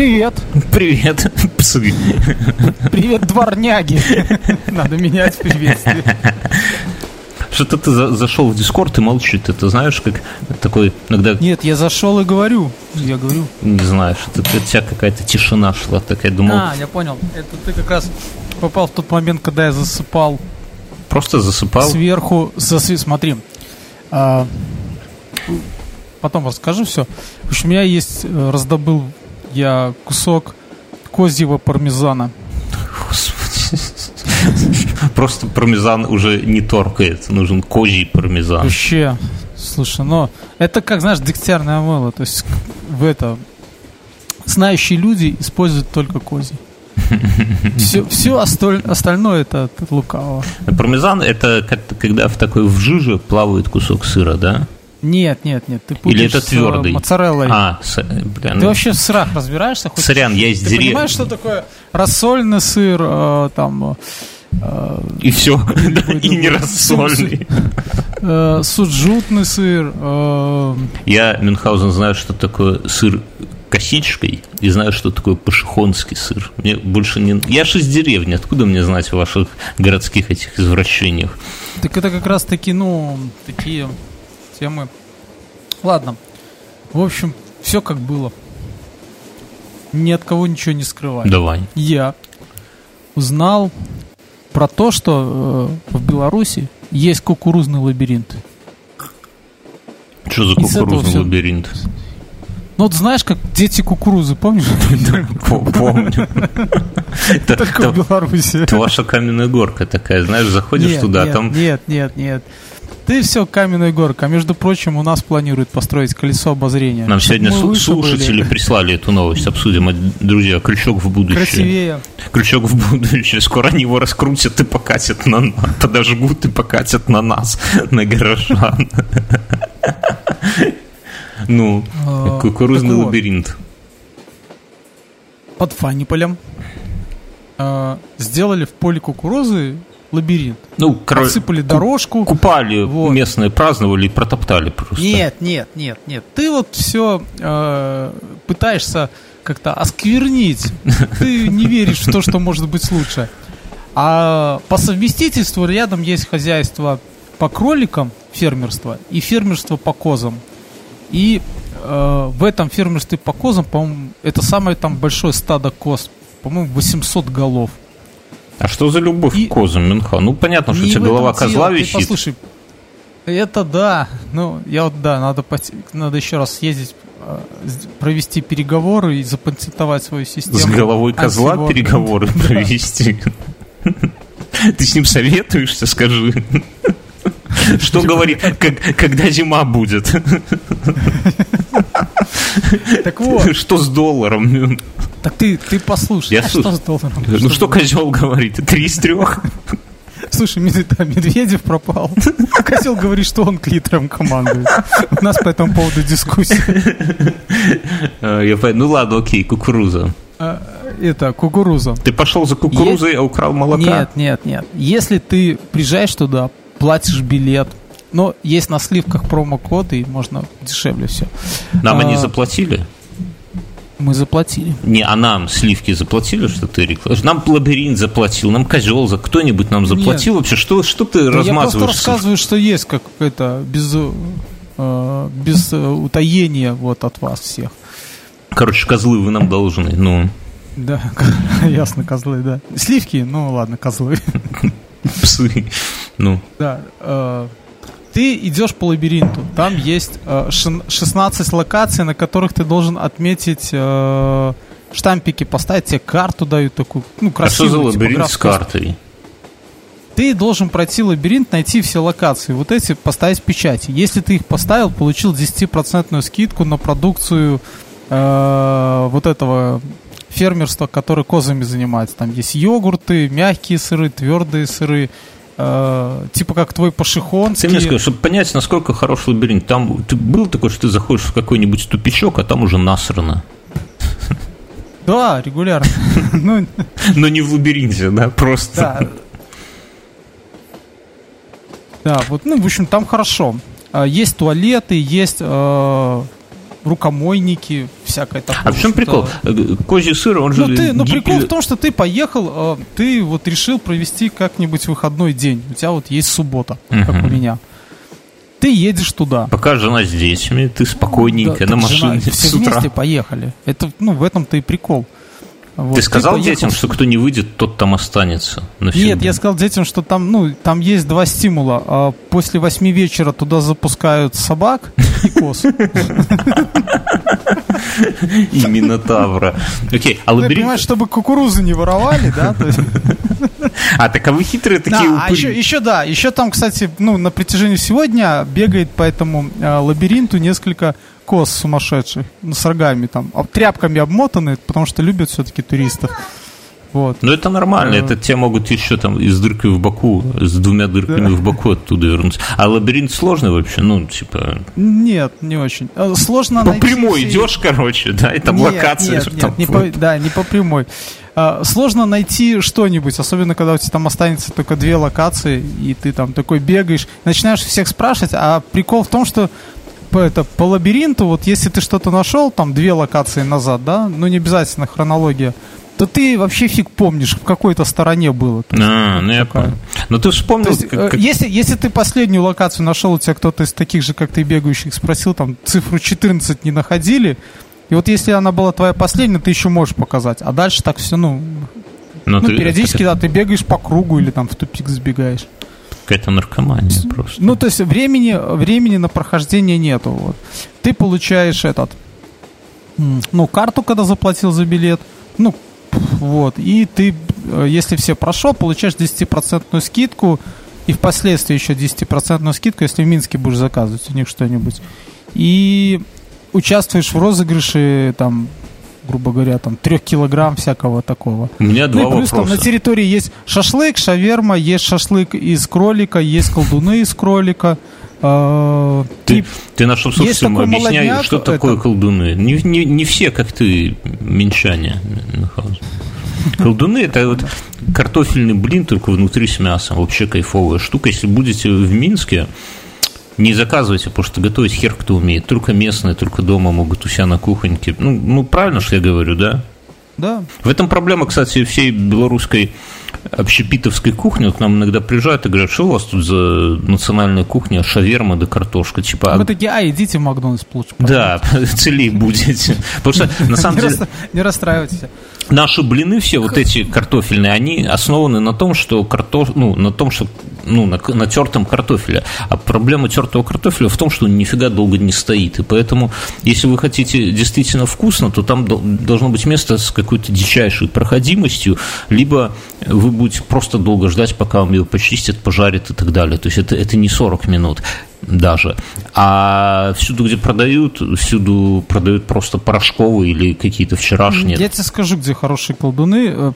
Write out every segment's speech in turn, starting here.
Привет. Привет, псы. Привет, дворняги. Надо менять приветствие. Что-то ты за зашел в Дискорд и молчит. Ты знаешь, как такой иногда... Нет, я зашел и говорю. Я говорю. Не знаю, что у тебя какая-то тишина шла такая. Думал... А, я понял. Это ты как раз попал в тот момент, когда я засыпал. Просто засыпал? Сверху, засви... смотри. А, потом расскажу все. В общем, меня есть, э, раздобыл я кусок козьего пармезана. Просто пармезан уже не торкает. Нужен козий пармезан. Вообще, слушай, но это как, знаешь, дегтярное мыло. То есть в это знающие люди используют только козий. Все, все осталь, остальное это, лукаво. Пармезан это когда в такой в жиже плавает кусок сыра, да? Нет, нет, нет. Ты Или это твердый? С моцареллой. А, с, бля, ну... Ты вообще в сырах разбираешься? Хоть? Сорян, я из Ты деревни. понимаешь, что такое рассольный сыр, э, там... Э, и все, и не рассольный. Э, суджутный сыр. Э... Я, Мюнхгаузен, знаю, что такое сыр косичкой и знаю, что такое пашихонский сыр. Мне больше не... Я же из деревни, откуда мне знать о ваших городских этих извращениях? Так это как раз таки, ну, такие темы. Ладно. В общем, все как было. Ни от кого ничего не скрываю. Давай. Я узнал про то, что э, в Беларуси есть кукурузный лабиринт. Что за кукурузный лабиринт? Все... Ну, вот знаешь, как дети кукурузы, помнишь? Помню. Только в Беларуси. Это ваша каменная горка такая, знаешь, заходишь туда, там... Нет, нет, нет. Ты все каменная горка. А между прочим, у нас планируют построить колесо обозрения. Нам сегодня слушатели прислали эту новость. Обсудим. Друзья, крючок в будущее. Красивее. Крючок в будущее. Скоро они его раскрутят и покатят на нас. Подожгут и покатят на нас, на горожан. Ну, а, кукурузный лабиринт. Под Фаниполем а, сделали в поле кукурузы лабиринт. Ну, кор... Отсыпали дорожку. Купали вот. местные, праздновали и протоптали просто. Нет, нет, нет, нет. Ты вот все э, пытаешься как-то осквернить. Ты не веришь в то, что может быть лучше. А по совместительству рядом есть хозяйство по кроликам, фермерство, и фермерство по козам. И э, в этом фермерстве по козам, по-моему, это самое там большое стадо коз, по-моему, 800 голов. А что за любовь и... к козам, Мюнха? Ну, понятно, что у тебя голова козла висит. Ты послушай, это да. Ну, я вот, да, надо, надо еще раз съездить, а, провести переговоры и запатентовать свою систему. С головой козла переговоры провести? Ты с ним советуешься, скажи. Что говорит, когда зима будет? Так вот. Что с долларом? Так ты, ты послушай, Я а что с долларом? Ну что, что козел говорит? Три из трех? Слушай, Медведев пропал. Козел говорит, что он к литрам командует. У нас по этому поводу дискуссия. А, ну ладно, окей, кукуруза. А, это, кукуруза. Ты пошел за кукурузой, а украл молока? Нет, нет, нет. Если ты приезжаешь туда, платишь билет, но есть на сливках промокоды, и можно дешевле все. Нам а, они заплатили? Мы заплатили. Не, а нам сливки заплатили, что ты рекламируешь? Нам лабиринт заплатил, нам козел за кто-нибудь нам заплатил Нет. вообще? Что, что ты да размазываешь? Я просто рассказываю, что есть как это без, э, без утаения вот от вас всех. Короче, козлы вы нам должны, ну. Да, ясно, козлы, да. Сливки, ну ладно, козлы. Псы, ну. Да, э, ты идешь по лабиринту, там есть э, 16 локаций, на которых ты должен отметить э, штампики, поставить тебе карту дают такую, ну, красивую. А что за лабиринт с картой? Ты должен пройти лабиринт, найти все локации, вот эти поставить печати. Если ты их поставил, получил 10% скидку на продукцию э, вот этого фермерства, который козами занимается. Там есть йогурты, мягкие сыры, твердые сыры, э, типа как твой пашихонский. Ты мне скажи, чтобы понять, насколько хорош лабиринт, там ты был такой, что ты заходишь в какой-нибудь тупичок, а там уже насрано. Да, регулярно. Ну, Но не в лабиринте, да, просто. Да. Да, вот, ну, в общем, там хорошо. А, есть туалеты, есть э, рукомойники, всякое такое. А в чем прикол? Э, козий сыр, он же... Ну, ты, ну прикол в том, что ты поехал, э, ты вот решил провести как-нибудь выходной день. У тебя вот есть суббота, uh-huh. как у меня. Ты едешь туда. Пока жена с детьми, ты спокойненько да, на машине жена, все с утра. вместе поехали. Это, ну, в этом-то и прикол. Вот, ты сказал ты детям, что кто не выйдет, тот там останется? Нет, я сказал детям, что там, ну, там есть два стимула. А после восьми вечера туда запускают собак и коз. И Минотавра. Окей, а лабиринт... понимаешь, чтобы кукурузы не воровали, да? А, так а вы хитрые такие да, а еще, еще, да, еще там, кстати, ну, на протяжении всего дня бегает по этому э, лабиринту несколько коз сумасшедших, ну, с рогами там, тряпками обмотаны, потому что любят все-таки туристов. Вот. Ну, это нормально, это те могут еще там из дыркой в боку, с двумя дырками да. в боку оттуда вернуться. А лабиринт сложный вообще? Ну, типа... Нет, не очень. Э, сложно По найти... прямой идешь, короче, да, и там нет, локация. Нет, нет, там не по, да, не по прямой. А, сложно найти что-нибудь, особенно когда у тебя там останется только две локации, и ты там такой бегаешь, начинаешь всех спрашивать, а прикол в том, что это, по лабиринту, вот если ты что-то нашел, там две локации назад, да, ну не обязательно хронология, то ты вообще фиг помнишь, в какой-то стороне было. а, ну я понял. Но ты вспомнил... есть, как, как... Если, если ты последнюю локацию нашел, у тебя кто-то из таких же, как ты, бегающих спросил, там цифру 14 не находили, и вот если она была твоя последняя, ты еще можешь показать. А дальше так все, ну... Но ну, ты, периодически, это... да, ты бегаешь по кругу или там в тупик сбегаешь. Какая-то наркомания просто. Ну, то есть времени, времени на прохождение нету. Вот. Ты получаешь этот, ну, карту, когда заплатил за билет, ну, вот, и ты, э, если все прошел, получаешь 10% скидку, и впоследствии еще 10% скидку, если в Минске будешь заказывать у них что-нибудь. И участвуешь в розыгрыше, там, грубо говоря, там, трех килограмм всякого такого. У меня два ну, и плюс, вопроса. Там на территории есть шашлык, шаверма, есть шашлык из кролика, есть колдуны из кролика. Э, ты, ты нашел совсем объясняй, молодняк, что такое это... колдуны. Не, не, не все, как ты, меньшане. Колдуны это вот картофельный блин, только внутри с мясом. Вообще кайфовая штука. Если будете в Минске, не заказывайте, потому что готовить хер кто умеет. Только местные, только дома могут у себя на кухоньке. Ну, ну правильно, что я говорю, да? Да. В этом проблема, кстати, всей белорусской общепитовской кухни, вот к нам иногда приезжают и говорят, что у вас тут за национальная кухня, шаверма да картошка, типа... Мы такие, а, идите в Макдональдс лучше. Да, целей будете. Потому что, на самом деле... Не расстраивайтесь. Наши блины все, вот эти картофельные, они основаны на том, что картоф... ну, на том, что ну, на, на тертом картофеле. А проблема тертого картофеля в том, что он нифига долго не стоит. И поэтому, если вы хотите действительно вкусно, то там должно быть место с какой-то дичайшей проходимостью, либо вы будете просто долго ждать, пока вам его почистят, пожарят и так далее. То есть это, это не 40 минут даже. А всюду, где продают, всюду продают просто порошковые или какие-то вчерашние. Я тебе скажу, где хорошие колдуны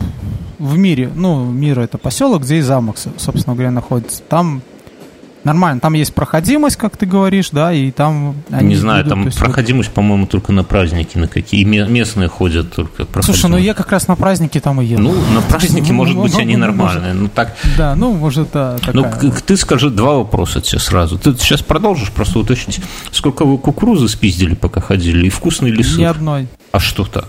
в мире. Ну, мир это поселок, где и замок, собственно говоря, находится. Там нормально. Там есть проходимость, как ты говоришь, да, и там... Они Не знаю, идут, там проходимость, вот... по-моему, только на праздники, на какие местные ходят только Слушай, ну я как раз на праздники там и еду. Ну, на праздники, ну, может быть, они нормальные, ну так... Да, ну, может, да, Ну, ты скажи два вопроса тебе сразу. Ты сейчас продолжишь просто уточнить, сколько вы кукурузы спиздили, пока ходили, и вкусный ли сыр? Ни одной. А что так?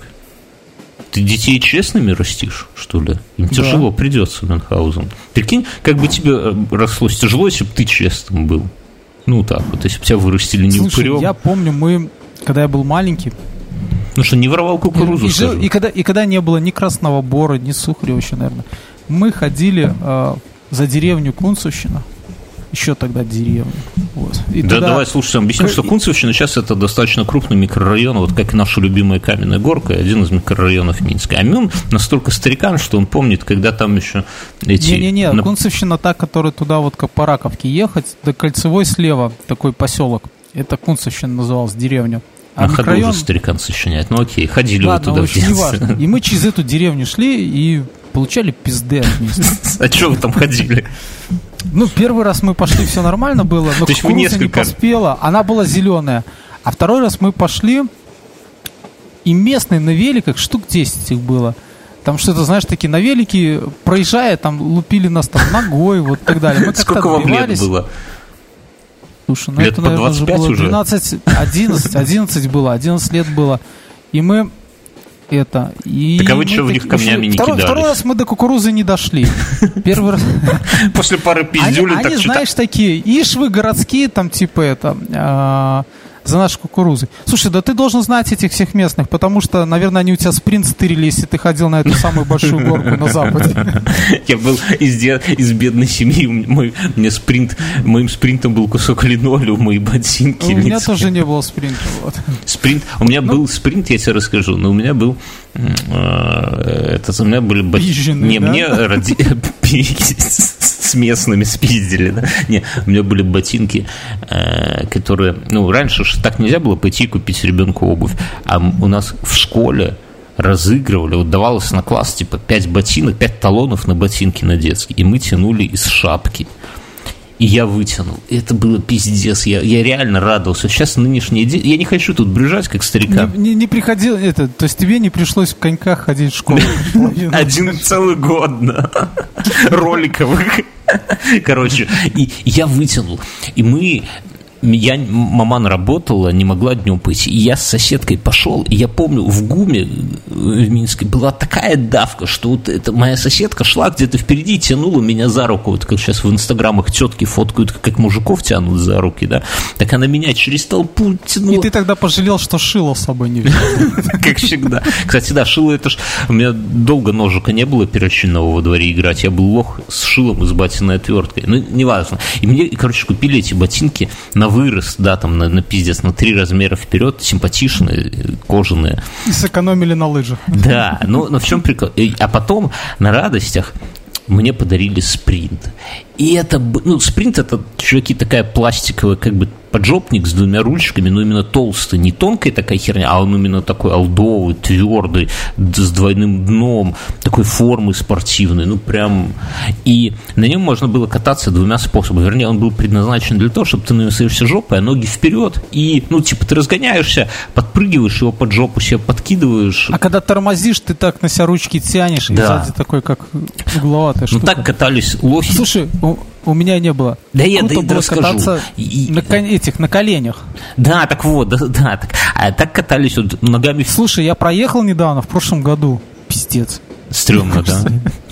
Ты детей честными растишь, что ли? Им да. тяжело придется, Мюнхгаузен. Прикинь, как бы тебе э, рослось тяжело, если бы ты честным был. Ну, так вот, если бы тебя вырастили не Слушай, упырем. я помню, мы, когда я был маленький, ну что, не воровал кукурузу, и, жил, и, когда, и когда не было ни красного бора, ни сухаря вообще, наверное, мы ходили э, за деревню Кунцевщина, еще тогда деревня. Вот. И да, туда... давай, слушай, объясню, что Кунцевщина сейчас это достаточно крупный микрорайон, вот как и наша любимая Каменная Горка, один из микрорайонов Минска. А Мюн настолько старикан, что он помнит, когда там еще эти... Не-не-не, на... Кунцевщина та, которая туда вот к Параковке ехать, до Кольцевой слева такой поселок. Это Кунцевщина называлась, деревня. А, а микрорайон... уже старикан сочиняет. Ну окей, ходили Ладно, вы туда в неважно. И мы через эту деревню шли и получали пизды от А что вы там ходили? Ну, первый раз мы пошли, все нормально было, но кукуруза не поспела, она была зеленая. А второй раз мы пошли, и местные на великах, штук 10 их было. Там что-то, знаешь, такие на велике, проезжая, там лупили нас там ногой, вот так далее. Мы Сколько вам лет было? Слушай, ну Лет это, по наверное, уже 25 было уже? 12, 11, 11 было, 11 лет было. И мы это... И Так а вы чё в них камнями не второй, кидались? Второй раз мы до кукурузы не дошли. Первый раз... После пары Они, пиздюлин так они, знаешь, такие, ишь вы городские, там, типа, это, а, за наши кукурузы. Слушай, да ты должен знать этих всех местных, потому что, наверное, они у тебя спринт стырили, если ты ходил на эту самую большую горку на западе. Я был из, из бедной семьи, мой, мне спринт, моим спринтом был кусок линолеума и ботинки. У меня тоже не было спринта. вот. Спринт. У меня был спринт, я тебе расскажу, но у меня был это, у меня были Пизженые, Не, да? мне роди- с местными спиздили, да? Не, у меня были ботинки, э, которые, ну, раньше так нельзя было пойти и купить ребенку обувь, а у нас в школе разыгрывали, вот давалось на класс типа 5 ботинок, 5 талонов на ботинки на детские, и мы тянули из шапки. И я вытянул. Это было пиздец. Я, я реально радовался. Сейчас нынешние дети... Я не хочу тут брюжать, как старика. Не, не- не приходил, это, то есть тебе не пришлось в коньках ходить в школу. Один целый год, да. Роликовых. Короче, и я вытянул. И мы... Я, маман работала, не могла днем пойти. И я с соседкой пошел, и я помню, в ГУМе э, в Минске была такая давка, что вот эта моя соседка шла где-то впереди, тянула меня за руку, вот как сейчас в инстаграмах тетки фоткают, как мужиков тянут за руки, да, так она меня через толпу тянула. И ты тогда пожалел, что шило с собой не взял. Как всегда. Кстати, да, шило это ж... У меня долго ножика не было перочинного во дворе играть. Я был лох с шилом и с батиной отверткой. Ну, неважно. И мне, короче, купили эти ботинки на вырост, да, там, на, на пиздец, на три размера вперед, симпатичные, кожаные. И сэкономили на лыжах. Да, но, но в чем прикол? А потом на радостях мне подарили спринт. И это, ну, спринт это, чуваки, такая пластиковая, как бы поджопник с двумя ручками, но именно толстый, не тонкая такая херня, а он именно такой алдовый, твердый, с двойным дном, такой формы спортивной, ну, прям... И на нем можно было кататься двумя способами. Вернее, он был предназначен для того, чтобы ты на нем садишься жопой, а ноги вперед, и, ну, типа, ты разгоняешься, подпрыгиваешь его под жопу себе подкидываешь, А когда тормозишь, ты так на себя ручки тянешь, и Да. сзади такой, как угловатая ну, штука. так катались лохи. Слушай, у, меня не было. Да я- Круто да было расскажу. кататься И- на кон- этих, на коленях. Да, так вот, да, да, так, а так катались вот ногами Слушай, я проехал недавно, в прошлом году. Пиздец. стрёмно, да.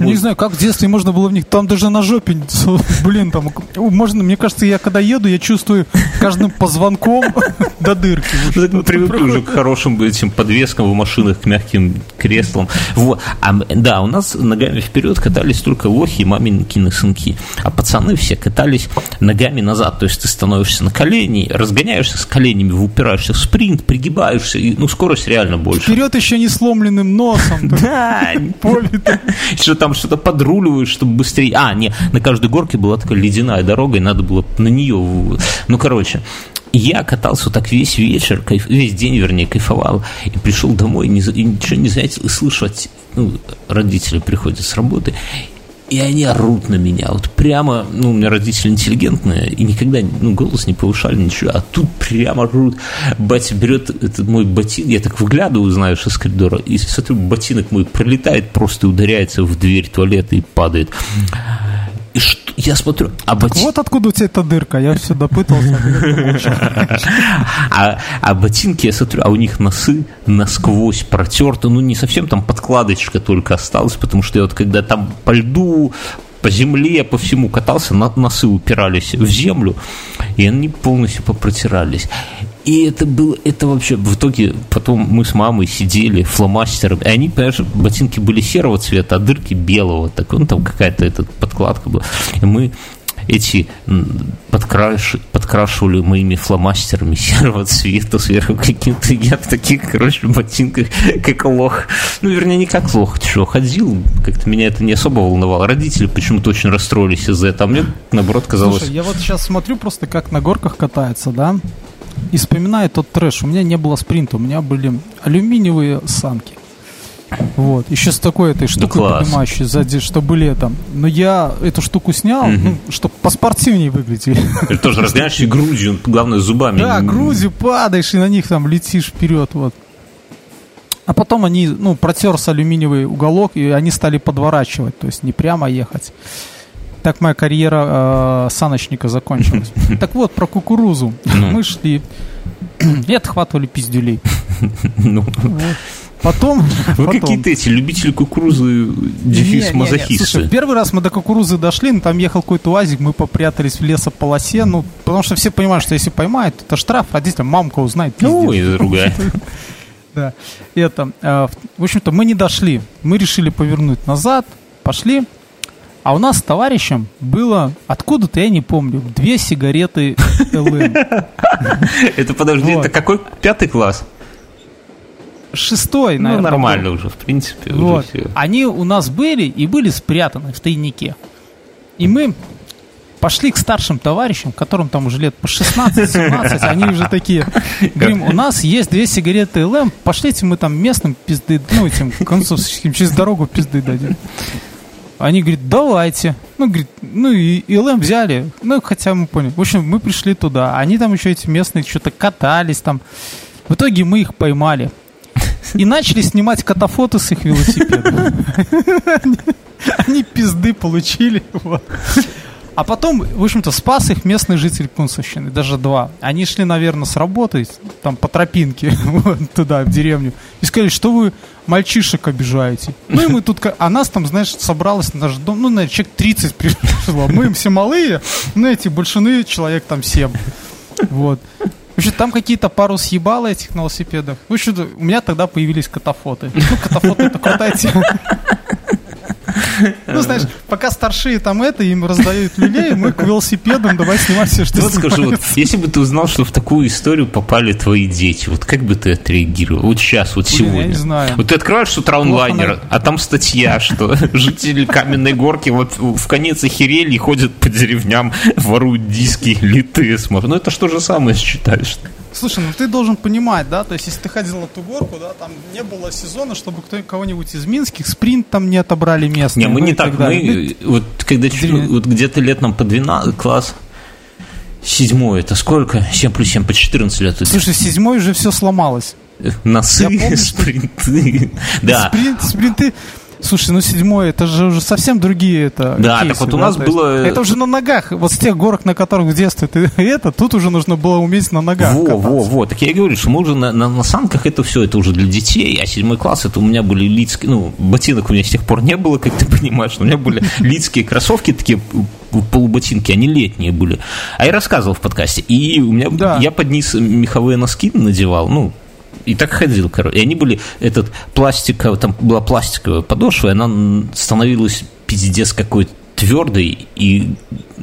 Не знаю, как в детстве можно было в них. Там даже на жопе, блин, там можно. Мне кажется, я когда еду, я чувствую каждым позвонком до дырки. Ну, мы привыкли уже к хорошим этим подвескам в машинах, к мягким креслам. Вот. А, да, у нас ногами вперед катались только лохи и маменькины сынки. А пацаны все катались ногами назад. То есть ты становишься на колени, разгоняешься с коленями, упираешься в спринт, пригибаешься, и ну, скорость реально больше. Вперед еще не сломленным носом. Да, Побитым. что там что-то подруливаешь, чтобы быстрее. А, не, на каждой горке была такая ледяная дорога, и надо было на нее. Ну, короче. Я катался так весь вечер, кайф- весь день, вернее, кайфовал, и пришел домой, и ничего не знаете, и слышу, ну, родители приходят с работы, и они орут на меня, вот прямо, ну, у меня родители интеллигентные, и никогда, ну, голос не повышали, ничего, а тут прямо орут, батя берет этот мой ботинок, я так выглядываю, знаешь, из коридора, и смотрю, ботинок мой пролетает просто ударяется в дверь туалета и падает. И что, я смотрю, а ботинок... Вот откуда у тебя эта дырка. Я все допытался. А, а ботинки, я смотрю, а у них носы насквозь протерты, ну не совсем там подкладочка только осталась, потому что я вот когда там по льду, по земле, по всему катался, на- носы упирались в землю, и они полностью попротирались. И это было, это вообще, в итоге, потом мы с мамой сидели фломастером, и они, понимаешь, ботинки были серого цвета, а дырки белого, так, ну там какая-то эта подкладка была. И мы эти подкраш- моими фломастерами серого цвета сверху каким-то. Я в таких, короче, ботинках, как лох. Ну, вернее, не как лох, что, ходил. Как-то меня это не особо волновало. Родители почему-то очень расстроились из-за этого. А мне, наоборот, казалось... Слушай, я вот сейчас смотрю просто, как на горках катается, да? И вспоминаю тот трэш. У меня не было спринта, у меня были алюминиевые санки. Вот, еще с такой этой штукой класс. поднимающей сзади, чтобы летом. Но я эту штуку снял, ну, чтобы поспортивнее выглядели. Ты тоже разгоняешь и грудью, главное, зубами. Да, грузью падаешь и на них там летишь вперед, вот. А потом они, ну, протерся алюминиевый уголок, и они стали подворачивать, то есть не прямо ехать. Так моя карьера э, саночника закончилась. Так вот, про кукурузу. Ну. Мы шли и отхватывали пиздюлей. Ну. Потом... Вы какие-то эти любители кукурузы, дефис Не, не, не. мазохисты. Слушай, первый раз мы до кукурузы дошли, но там ехал какой-то УАЗик, мы попрятались в лесополосе, ну, потому что все понимают, что если поймают, это штраф, родителям мамка узнает. Ну, пиздец. и другая. Да. Это, э, в общем-то, мы не дошли. Мы решили повернуть назад, пошли. А у нас с товарищем было, откуда-то я не помню, две сигареты ЛМ. Это, подожди, это какой пятый класс? Шестой, Ну, наверное. нормально уже, в принципе. уже Вот. всё. Они у нас были и были спрятаны в тайнике. И мы пошли к старшим товарищам, которым там уже лет по 16-17, они уже такие, говорим, у нас есть две сигареты ЛМ, пошлите мы там местным пизды, ну, этим концовским через дорогу пизды дадим. Они говорят, давайте. Ну, говорит, ну и, и ЛМ взяли. Ну, хотя мы поняли. В общем, мы пришли туда. Они там еще эти местные что-то катались там. В итоге мы их поймали. И начали снимать катафоты с их велосипедов. Они- пизды получили. А потом, в общем-то, спас их местный житель Кунцевщины, даже два. Они шли, наверное, с работы, там, по тропинке, вот, туда, в деревню, и сказали, что вы мальчишек обижаете. Ну, и мы тут, а нас там, знаешь, собралось наш дом, ну, наверное, человек 30 пришло. Мы все малые, ну, эти большины, человек там 7. Вот. В общем, там какие-то пару съебало этих на велосипедах. В общем, у меня тогда появились катафоты. Ну, катафоты это крутая тема. Ну, знаешь, пока старшие там это, им раздают люлей, мы к велосипедам давай снимать все, что Вот скажи, вот, если бы ты узнал, что в такую историю попали твои дети, вот как бы ты отреагировал? Вот сейчас, вот Блин, сегодня. я не знаю. Вот ты открываешь с утра онлайнер, на- а там статья, что жители Каменной Горки вот в конец охерели и ходят по деревням, воруют диски, литые смотрят. Ну это что же самое считаешь? Слушай, ну ты должен понимать, да, то есть если ты ходил на ту горку, да, там не было сезона, чтобы кто кого-нибудь из минских спринт там не отобрали место. Не, мы ну не так, мы вот когда чуть- вот где-то лет нам по 12 класс, седьмой, это сколько? 7 плюс 7 по 14 лет. Слушай, седьмой уже все сломалось. Носы, помню, спринты. Да, Спринт, спринты. Слушай, ну седьмой, это же уже совсем другие это. Да, кейсы, так вот у нас есть было- Это уже на ногах. Вот с тех горок, на которых в детстве ты это, тут уже нужно было уметь на ногах. Во, кататься. во, во. Так я и говорю, что мы уже на, на, на санках это все, это уже для детей, а седьмой класс это у меня были лицкие, ну, ботинок у меня с тех пор не было, как ты понимаешь, но у меня были лицкие кроссовки такие полуботинки, они летние были. А я рассказывал в подкасте, и у меня, Да. я под низ меховые носки надевал, ну, и так ходил, короче. И они были, этот пластиковый, там была пластиковая подошва, и она становилась пиздец какой твердой и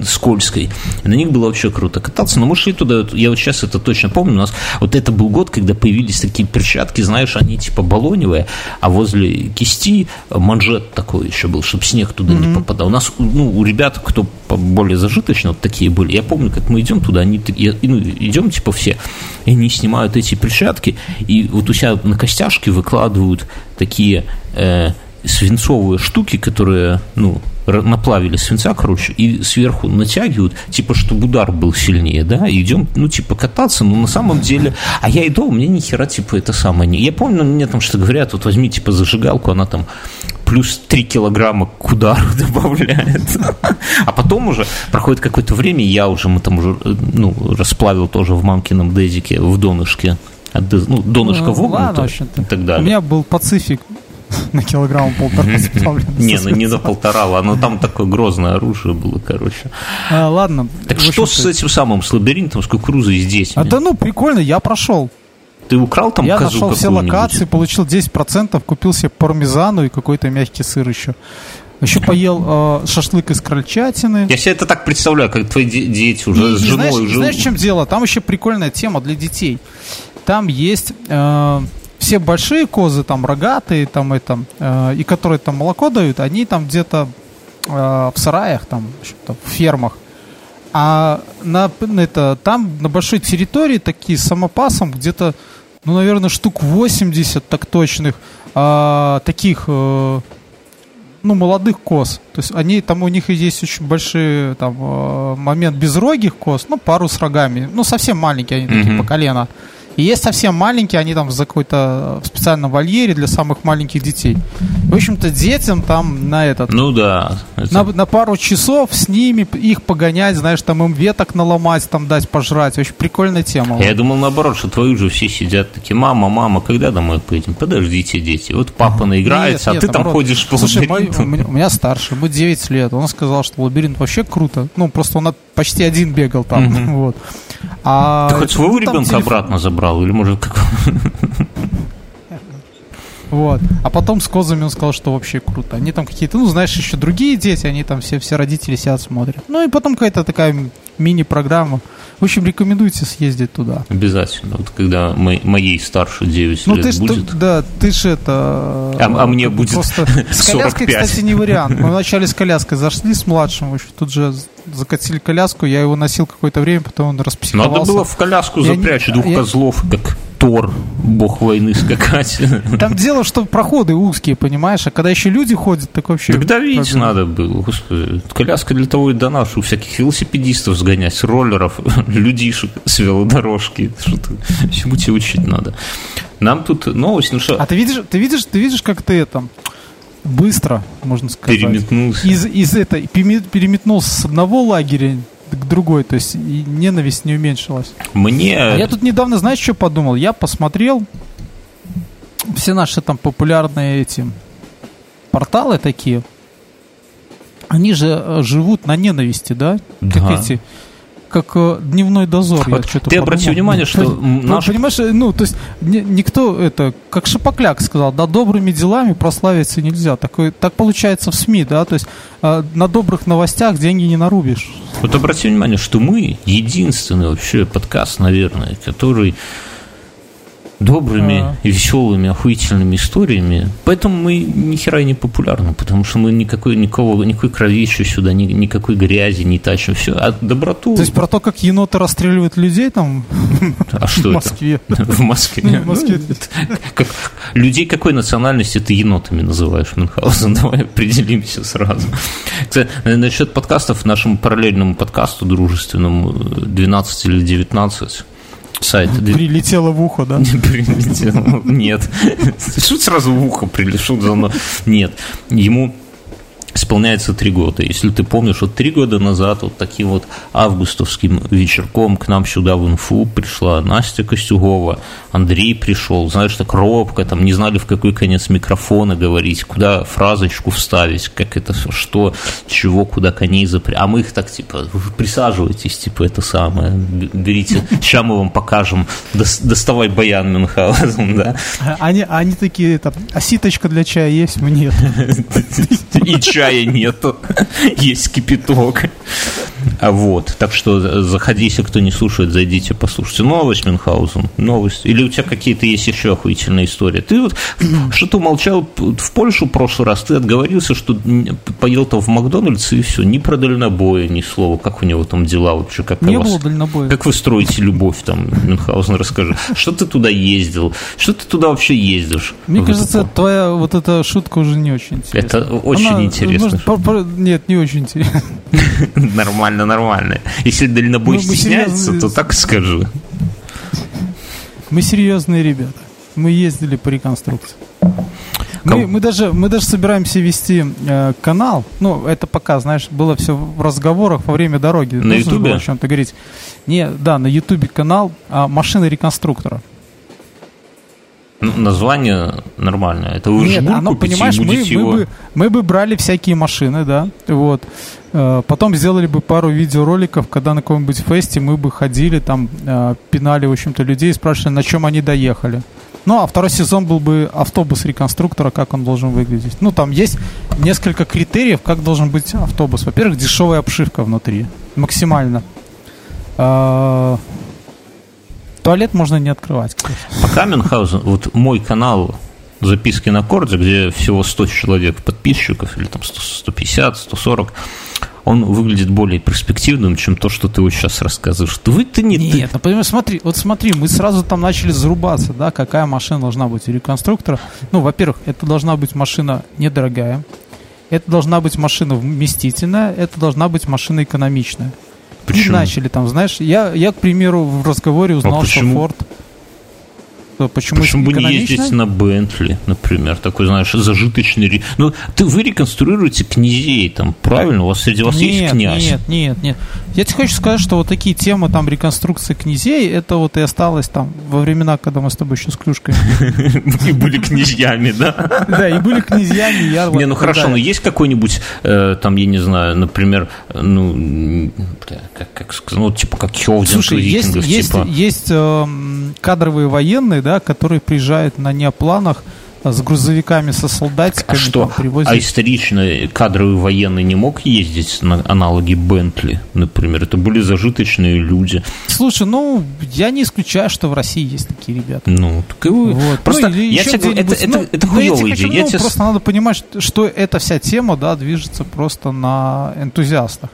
скользкой. И на них было вообще круто кататься. Но мы шли туда, я вот сейчас это точно помню, у нас вот это был год, когда появились такие перчатки, знаешь, они типа баллоневые, а возле кисти манжет такой еще был, чтобы снег туда не попадал. У нас, ну, у ребят, кто более зажиточно, вот такие были. Я помню, как мы идем туда, они такие- ну, идем типа все, и они снимают эти перчатки, и вот у себя на костяшке выкладывают такие э, свинцовые штуки, которые, ну, наплавили свинца, короче, и сверху натягивают, типа, чтобы удар был сильнее, да, и идем, ну, типа, кататься, но на самом деле, а я иду, у меня ни хера, типа, это самое, не, я помню, мне там что говорят, вот возьми, типа, зажигалку, она там плюс 3 килограмма к удару добавляет. А потом уже проходит какое-то время, я уже, мы там уже, э, ну, расплавил тоже в мамкином дезике, в донышке, ну, донышко Ну, вогнуто и так У далее. меня был пацифик на килограмм полтора. Не, ну не до полтора, оно там такое грозное оружие было, короче. А, Ладно. Так что с этим самым, с лабиринтом, с кукурузой здесь? А да ну, прикольно, я прошел. Ты украл там я козу нашел все локации, получил 10%, купил себе пармезану и какой-то мягкий сыр еще. Еще поел э, шашлык из крольчатины. Я себе это так представляю, как твои де- дети уже И- с женой знаешь, уже... знаешь, в чем дело? Там еще прикольная тема для детей. Там есть э, все большие козы, там рогатые, там это, э, и которые там молоко дают, они там где-то э, в сараях, там, в фермах. А на, на это, там на большой территории такие с самопасом где-то, ну, наверное, штук 80 так точных а, таких, э, ну, молодых коз. То есть они, там у них и есть очень большой там э, момент безрогих коз, ну, пару с рогами, ну, совсем маленькие они такие Мгм. по колено. И есть совсем маленькие, они там за какой-то специальном вольере для самых маленьких детей. В общем-то, детям там на этот... Ну да. это- На, на пару часов с ними их погонять, знаешь, там им веток наломать, там дать пожрать. Очень прикольная тема. Я думал наоборот, что твои уже все сидят такие, мама, мама, когда домой поедем? Подождите, дети. Вот папа наиграется, Нет, а ты нет, там наоборот. ходишь по Слушай, мой- у меня старший, ему 9 лет. Он сказал, что лабиринт вообще круто. Ну, просто он от- почти один бегал там. Вот. А, Ты хоть своего ну, ребенка телефон- обратно забрал? Или может как... Вот. А потом с козами он сказал, что вообще круто. Они там какие-то, ну, знаешь, еще другие дети, они там все, все родители сидят, смотрят. Ну, и потом какая-то такая мини-программа. В общем, рекомендуйте съездить туда. Обязательно. Вот когда мо- моей старше 9 Ну, лет ты ж, будет. ты- да, ты же это... А- а мне будет Просто... С коляской, 45. кстати, не вариант. Мы вначале с коляской зашли с младшим, в общем, тут же закатили коляску, я его носил какое-то время, потом он распсиховался. Надо было в коляску Я не- запрячь двух я- козлов, как Тор, бог войны, скакать. Там дело, что проходы узкие, понимаешь, а когда еще люди ходят, так вообще... Как бы- надо было, господи. Коляска для того и дана, чтобы всяких велосипедистов сгонять, роллеров, людишек с велодорожки. Что-то всему тебе учить надо. Нам тут новость, ну что, А ты видишь, ты видишь, ты видишь, как ты это быстро, можно сказать, переметнулся. из, из этой переме- переметнулся с одного лагеря к другой, то есть ненависть не уменьшилась. Мне... А Я тут недавно, знаешь, что подумал? Я посмотрел все наши там популярные эти порталы такие. Они же э, живут на ненависти, да? Как Да. эти, как э, дневной дозор. я Вот что-то ты обрати внимание, что ну, наш- Понимаешь, э, ну, то есть ни- никто это, как Шапокляк сказал, да, добрыми делами прославиться нельзя. Такой, так получается в СМИ, да, то есть э, на добрых новостях деньги не нарубишь. Вот обрати внимание, что мы единственный вообще подкаст, наверное, который добрыми А. и веселыми, охуительными историями. Поэтому мы ни хера не популярны, потому что мы никакой, никакого, никакой кровищи сюда, ни- никакой грязи не тащим. Все, а доброту... То есть про то, как еноты расстреливают людей там а что в? Москве. В Москве. Ну, в Москве. Ну, людей какой национальности ты енотами называешь, Мюнхгаузен? Давай определимся сразу. Кстати, насчет подкастов, нашему параллельному подкасту дружественному э, 12 или 19 сайт. Прилетело в ухо, да? Не прилетел. Нет. Что сразу в ухо прилетел? Заодно? Нет. Ему исполняется три года. Если ты помнишь, вот три года назад вот таким вот августовским вечерком к нам сюда в инфу пришла Настя Костюгова, Андрей пришел, знаешь, так робко, там не знали, в какой конец микрофона говорить, куда фразочку вставить, как это, что, чего, куда коней запря... А мы их так, типа, присаживайтесь, типа, это самое, берите, сейчас мы вам покажем, дос- доставай баян Мюнхгаузен, да, Они, они такие, там, а ситочка для чая есть? Мне и чая нету, есть кипяток. А вот, так что заходи, если кто не слушает, зайдите, послушайте. Новость, Мюнхгаузен, новость. Или у тебя какие-то есть еще охуительные истории? Ты вот что-то умолчал в Польшу в прошлый раз, ты отговорился, что поел там в Макдональдсе и все, ни про дальнобоя, ни слова. Как у него там дела вообще? Как у Не вас? было дальнобоя. Как вы строите любовь там, Мюнхгаузен, расскажи. Что ты туда ездил? Что ты туда вообще ездишь? Мне кажется, твоя вот эта шутка уже не очень интересна. Это очень Она, интересно. может, по- по- нет, не очень интересно. Нормально, нормально. Если дальнобой мы стесняется, серьезно- то так скажи. Мы серьезные ребята. Мы ездили по реконструкции. Мы, Ком- мы даже, мы даже собираемся вести э, канал. Ну, это пока, знаешь, было все в разговорах во время дороги. На Ютубе? о чем-то говорить. Не, да, на Ютубе канал а, машины реконструктора. Ну, название нормальное. Это вы Нет, оно, понимаешь, мы, мы его- бы, мы бы брали всякие машины, да, вот. Э, Потом сделали бы пару видеороликов, когда на каком-нибудь фесте мы бы ходили, там, э, пинали, в общем-то, людей, спрашивали, на чем они доехали. Ну, а второй сезон был бы автобус реконструктора, как он должен выглядеть. Ну, там есть несколько критериев, как должен быть автобус. Во-первых, дешевая обшивка внутри, максимально. А, Туалет можно не открывать. Пока Мюнхгаузен, вот мой канал записки на корде, где всего 100 человек подписчиков, или там 100, 150, 140, он выглядит более перспективным, чем то, что ты вот сейчас рассказываешь. Вы ты не ты. Нет, ну понимаешь, смотри, вот смотри, мы сразу там начали зарубаться, да, какая машина должна быть у реконструктора. Ну, во-первых, это должна быть машина недорогая, это должна быть машина вместительная, это должна быть машина экономичная. И Почему? начали там, знаешь, я, я, к примеру, в разговоре узнал, что почему? Ford... что почему Почему бы не ездить на Бентли, например, такой, знаешь, зажиточный... Ну, ты, вы реконструируете князей там, правильно? У вас среди вас есть нет, князь? Нет, нет, нет. Я тебе хочу сказать, что вот такие темы там реконструкции князей, это вот и осталось там во времена, когда мы с тобой еще с клюшкой. И были князьями, да? Да, и были князьями. Не, ну хорошо, но есть какой-нибудь, э, там, я не знаю, например, ну, как, сказать, ну, типа, как Хевдинг Слушай, есть, есть, типа... есть эм, кадровые военные, да, которые приезжают на неопланах э, с грузовиками, со солдатиками, А что? там, привозят. А исторично кадровый военный не мог ездить на аналоги Бентли, например? Это были зажиточные люди. Слушай, ну, я не исключаю, что в России есть такие ребята. Ну, так и вы- Вот. Просто Ну, я тебе говорю, это, Ну, это ну, я хуёвая хочу, идея. Я ну, тебе Просто надо понимать, что эта вся тема, да, движется просто на энтузиастах.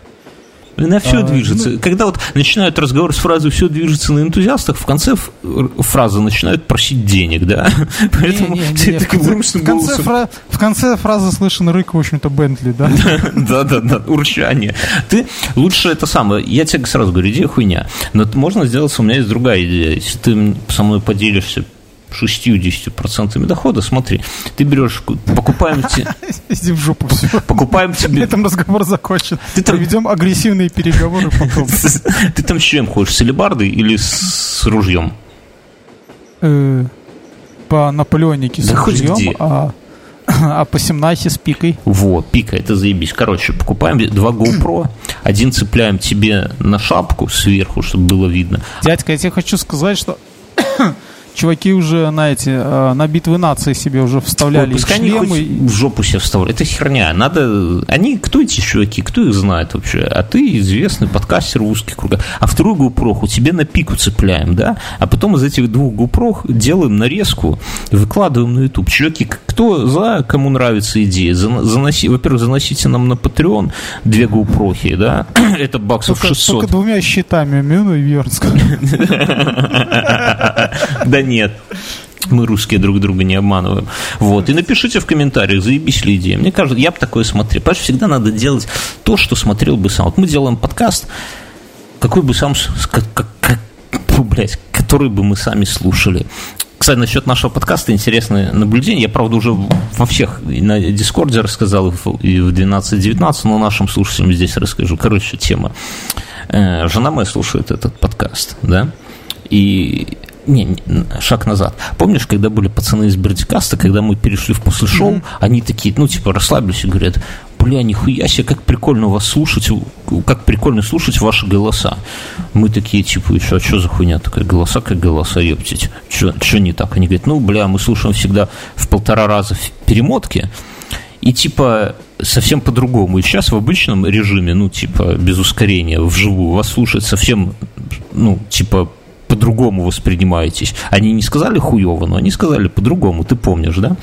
На все А, движется. Когда вот начинают разговор с фразой «все движется на энтузиастах», в конце ф- фразы начинают просить денег, да? Поэтому Не, не, не, в конце- в конце голосом... фра- В конце фразы слышен рык, в общем-то, Бентли, да? Да-да-да, урчание. Ты лучше это самое, я тебе сразу говорю, идея хуйня. Но можно сделать, у меня есть другая идея. Если ты со мной поделишься 60% дохода, смотри, ты берешь, покупаем тебе, Иди в жопу, все. покупаем На тебе этом разговор закончен. Ты там- Проведем агрессивные переговоры потом. Ты там с чем ходишь? С алебардой или с ружьем? Э, По Наполеонике с ружьем, а а по Семнахе с пикой. Вот, пика, это заебись. Короче, покупаем два GoPro, один цепляем тебе на шапку сверху, чтобы было видно. Дядька, я тебе хочу сказать, что чуваки уже на эти, э, на битвы нации себе уже вставляли Ой, пускай они шлемы. хоть в жопу себе вставляют. Это херня. Надо... Они... Кто эти чуваки? Кто их знает вообще? А ты известный подкастер в узких кругах. А вторую GoPro тебе на пику цепляем, да? А потом из этих двух GoPro делаем нарезку выкладываем на YouTube. Чуваки, кто за, кому нравится идея, заноси... во-первых, заносите нам на Patreon две GoPro, да? Это баксов Только, 600. только двумя щитами, Мюну и. Да нет. Мы русские друг друга не обманываем. Вот. И напишите в комментариях, заебись ли идея. Мне кажется, я бы такое смотрел. Понимаешь, всегда надо делать то, что смотрел бы сам. Вот мы делаем подкаст, какой бы сам, как, как, как- блядь, который бы мы сами слушали. Кстати, насчет нашего подкаста интересное наблюдение. Я, правда, уже во всех и на Дискорде рассказал, и в- и в 12-19, но нашим слушателям здесь расскажу. Короче, тема. Э, Жена моя слушает этот подкаст, да, и не, не, шаг назад. Помнишь, когда были пацаны из Бердикаста, когда мы перешли в после шоу, они такие, ну, типа, расслабились и говорят, бля, нихуя себе, как прикольно вас слушать, как прикольно слушать ваши голоса. Мы такие, типа, еще, а что за хуйня такая, голоса как голоса, ептить, что не так? Они говорят, ну, бля, мы слушаем всегда в полтора раза в перемотке, и типа совсем по-другому. И сейчас в обычном режиме, ну, типа, без ускорения, вживую, вас слушать совсем, ну, типа, по-другому воспринимаетесь. Они не сказали хуево, но они сказали по-другому, ты помнишь, да?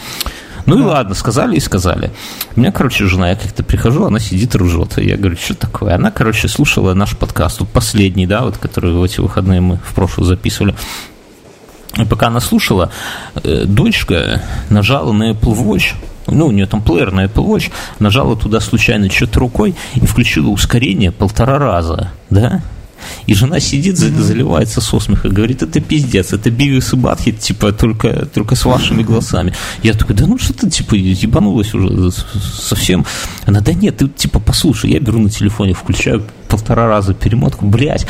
Ну и ладно, сказали и сказали. У меня, короче, жена, я как-то прихожу, она сидит и ржет. И я говорю, что такое? Она, короче, слушала наш подкаст, вот последний, да, вот, который в эти выходные мы в прошлом записывали. И пока она слушала, э, дочка нажала на Apple Watch, ну, у нее там плеер на Apple Watch, нажала туда случайно что-то рукой и включила ускорение полтора раза, да? И жена сидит, за- заливается со смеха, говорит, это пиздец, это Бивис и Батхит, типа, только, только с вашими голосами. Я такой, да ну что ты, типа, ебанулась уже совсем. Она, да нет, ты, типа, послушай, я беру на телефоне, включаю полтора раза перемотку, блядь.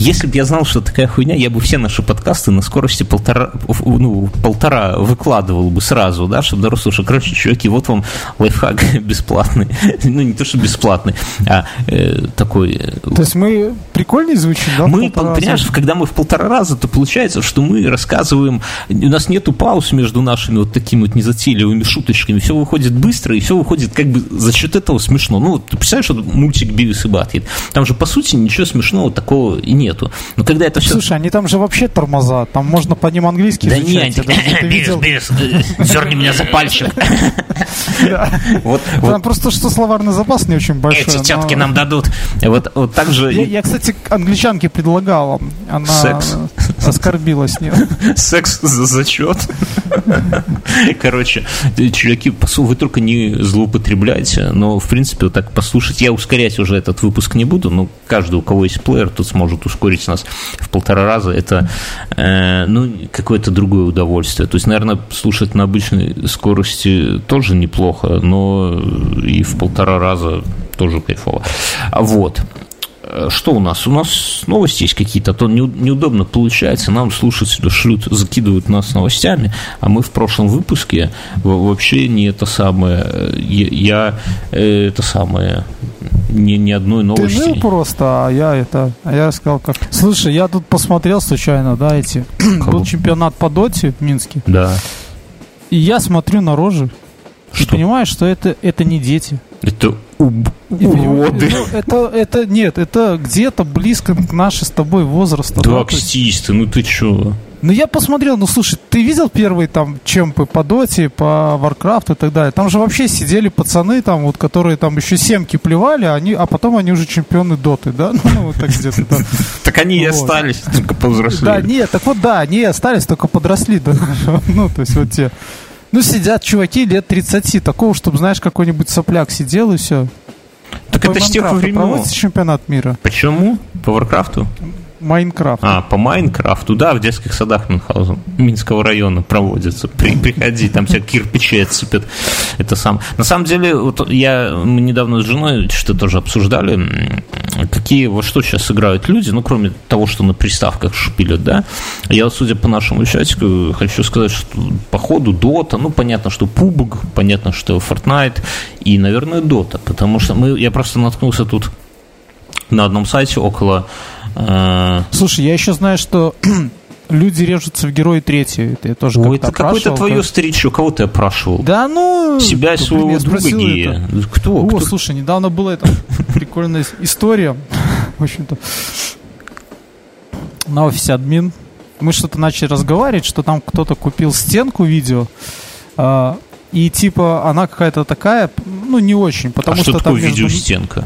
Если бы я знал, что такая хуйня, я бы все наши подкасты на скорости полтора, ну, полтора выкладывал бы сразу, да, чтобы народ слушал. Короче, чуваки, вот вам лайфхак бесплатный. Ну, не то, что бесплатный, а э, такой... э, То есть мы прикольнее звучим, да? мы, полтора раза? понимаешь, когда мы в полтора раза, то получается, что мы рассказываем, у нас нету пауз между нашими вот такими вот незатейливыми шуточками, все выходит быстро, и все выходит как бы за счет этого смешно. Ну, вот ты представляешь, вот мультик Бивис и Батхит, там же, по сути, ничего смешного такого и нету. Но когда это все... Слушай, они там же вообще тормоза, там можно по ним английский Да изучать. нет, видел. Бивис, э, зерни меня за пальчик. Вот, Там просто что словарный запас не очень большой. эти тетки нам дадут. Вот, вот так же... Я, кстати, англичанке предлагал, она Секс. Оскорбилась. Нет. Секс за зачет. Короче, чуваки, вы только не злоупотребляйте, но, в принципе, вот так послушать. Я ускорять уже этот выпуск не буду, но каждый, у кого есть плеер, тут сможет ускорить нас в полтора раза. Это, э, ну, какое-то другое удовольствие. То есть, наверное, слушать на обычной скорости тоже неплохо, но и в полтора раза тоже кайфово. Вот. Что у нас? У нас новости есть какие-то, а то неудобно получается. Нам слушатели шлют, закидывают нас новостями, а мы в прошлом выпуске вообще не это самое. Э, я э, это самое ни, ни одной новости. Ты жил просто, а я это, а я сказал как. Слушай, я тут посмотрел случайно, да, эти. Был чемпионат по доте в Минске. Да. И я смотрю на рожи. Что? И понимаешь, что это, это не дети. Это. Уроды. Ну, это, это, нет, это где-то близко к нашей с тобой возрасту. Да, да ну ты чё? Ну, я посмотрел, ну, слушай, ты видел первые там чемпы по Доте, по Варкрафту и так далее? Там же вообще сидели пацаны, там, вот, которые там еще семки плевали, они, а потом они уже чемпионы Доты, да? Ну, вот так где-то там. Так они и остались, только повзрослели. Да, нет, так вот, да, они остались, только подросли, да. Ну, то есть вот те... Ну, сидят чуваки лет 30, такого, чтобы, знаешь, какой-нибудь сопляк сидел и все. Так это с тех времен. Проводится чемпионат мира. Почему? По Варкрафту? Майнкрафт. А, по Майнкрафту, да, в детских садах Мюнхгаузен, Минского района проводится. При, приходи, там все кирпичи отсыпят. Это сам. На самом деле, вот я, мы недавно с женой что тоже обсуждали, какие, во что сейчас играют люди, ну, кроме того, что на приставках шпилят, да. Я, судя по нашему чатику, хочу сказать, что по ходу Дота, ну, понятно, что PUBG, понятно, что Fortnite и, наверное, Дота, потому что мы, я просто наткнулся тут на одном сайте около Слушай, я еще знаю, что люди режутся в герои третьи. Это я тоже Ой, это какое-то твое как... старичье, кого ты опрашивал? Да, ну... Себя и своего друга гея. Кто? О, Кто? слушай, недавно была эта прикольная история. В общем-то, на офисе админ. Мы что-то начали разговаривать, что там кто-то купил стенку видео, а, и типа она какая-то такая, ну не очень, потому а что, что там такое между... видеостенка?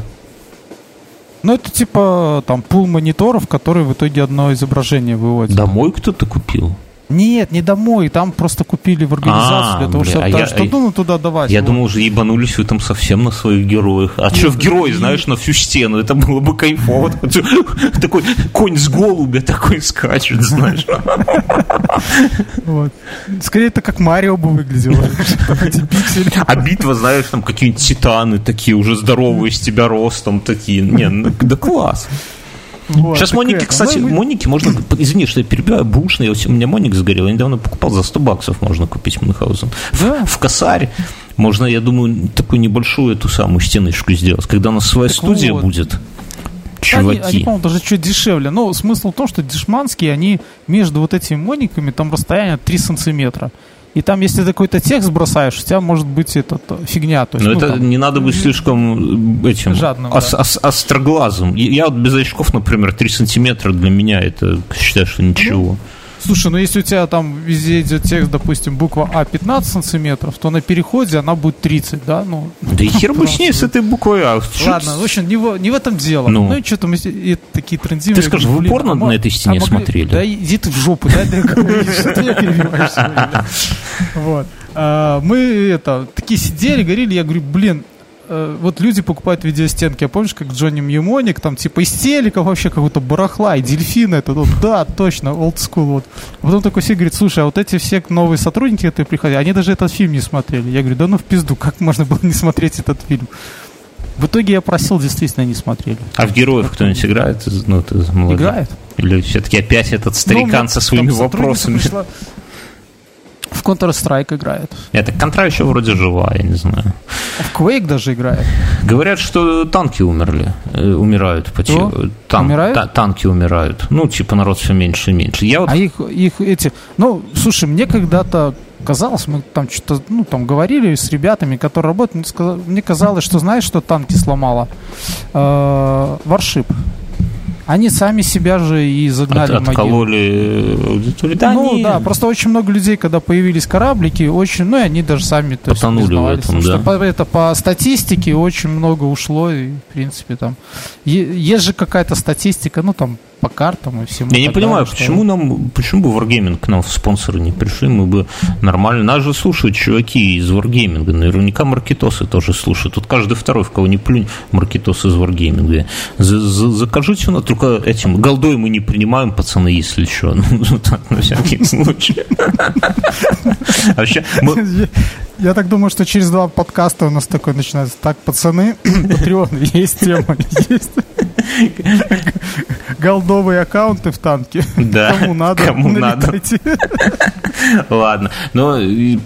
Ну, это типа там пул мониторов, которые в итоге одно изображение выводят. Домой кто-то купил? Нет, не домой, там просто купили в организацию а, для того, чтобы а я, что ну, туда давать. Я вот. думал, уже ебанулись вы там совсем на своих героях. А что в герои, знаешь, на всю стену, это было бы кайфово. Такой конь с голубя такой скачет, знаешь. Скорее, это как Марио бы выглядело. А битва, знаешь, там какие-нибудь титаны такие, уже здоровые, с тебя ростом такие. Не, ну, да класс. Вот, Сейчас Моники, это. кстати, мы... Моники можно... Извини, что я перебиваю, бушный. У меня Моник сгорел, я недавно покупал за 100 баксов можно купить Мюнхгаузен. Да. В, в можно, я думаю, такую небольшую эту самую стеночку сделать, когда у нас своя так студия вот. будет. Чуваки. Они, они, по-моему, даже чуть дешевле. Но смысл в том, что дешманские, они между вот этими мониками, там расстояние 3 сантиметра. И там, если ты какой-то текст бросаешь, у тебя может быть этот, фигня. То есть, Но ну, это там, не надо быть слишком этим жадным, ос, да. ос, остроглазым. Я вот без очков, например, 3 сантиметра для меня это считаю, что ничего. Ну, Слушай, ну если у тебя там везде идет текст, допустим, буква А 15 сантиметров, то на переходе она будет 30, да? Ну, да и хер бы с ней, с этой буквой А. Ладно, в общем, не в, не в этом дело. Ну, ну и что-то мы и, такие трендивные... Ты скажи, вы порно а на этой стене а смотрели? Да иди ты в жопу, да, что ты перебиваешь Вот. А, мы это, такие сидели, говорили, я говорю, блин, э, вот люди покупают видеостенки, а помнишь, как Джонни Мьюмоник, там типа из телека вообще какого-то барахла, и дельфины, это, ну, да, точно, old school, вот. А потом такой все говорит, слушай, а вот эти все новые сотрудники, которые приходили, они даже этот фильм не смотрели. Я говорю, да ну в пизду, как можно было не смотреть этот фильм? В итоге я просил, действительно, не смотрели. А в героев кто-нибудь играет? Ну, ты Играет. Или все-таки опять этот старикан ну, со своими вопросами? Пришла, в Counter-Strike играет. Это Контра еще вроде жива, я не знаю. В Quake даже играет. Говорят, что танки умерли. Э, умирают. Что? Тан- умирают? Та- танки умирают. Ну, типа народ все меньше и меньше. Я вот... А их, их эти... Ну, слушай, мне когда-то казалось, мы там что-то, ну, там говорили с ребятами, которые работают, мне казалось, что знаешь, что танки сломало? Варшип. Э, они сами себя же и загнали От, в Откололи аудиторию. Да, ну они... да, просто очень много людей, когда появились кораблики, очень, ну и они даже сами то Потонули в этом, да. Что это по статистике очень много ушло, и в принципе там есть же какая-то статистика, ну там по картам и всему. Я не понимаю, далее, почему что... нам, почему бы Wargaming к нам в спонсоры не пришли, мы бы нормально. Нас же слушают чуваки из Wargaming, наверняка маркетосы тоже слушают. Тут каждый второй, в кого не плюнь, маркетос из Wargaming. Закажите, но только этим, голдой мы не принимаем, пацаны, если что. Ну, так, на всякий случай. Вообще, я так думаю, что через два подкаста у нас такой начинается. Так, пацаны, патреоны, есть тема, есть. Голдовые аккаунты в танке. Да, кому надо, кому налетайте. надо. Ладно. Но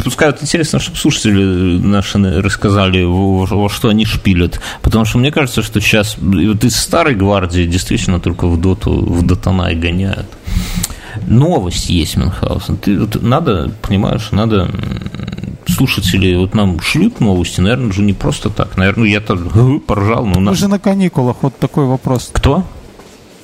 пускай вот интересно, чтобы слушатели наши рассказали, во что они шпилят. Потому что мне кажется, что сейчас вот из старой гвардии действительно только в доту, в дотанай гоняют новость есть, Мюнхгаузен. Ты вот надо, понимаешь, надо слушатели вот нам шлют новости, наверное, же не просто так. Наверное, ну, я тоже поржал, но у нас... Мы же на каникулах, вот такой вопрос. Кто?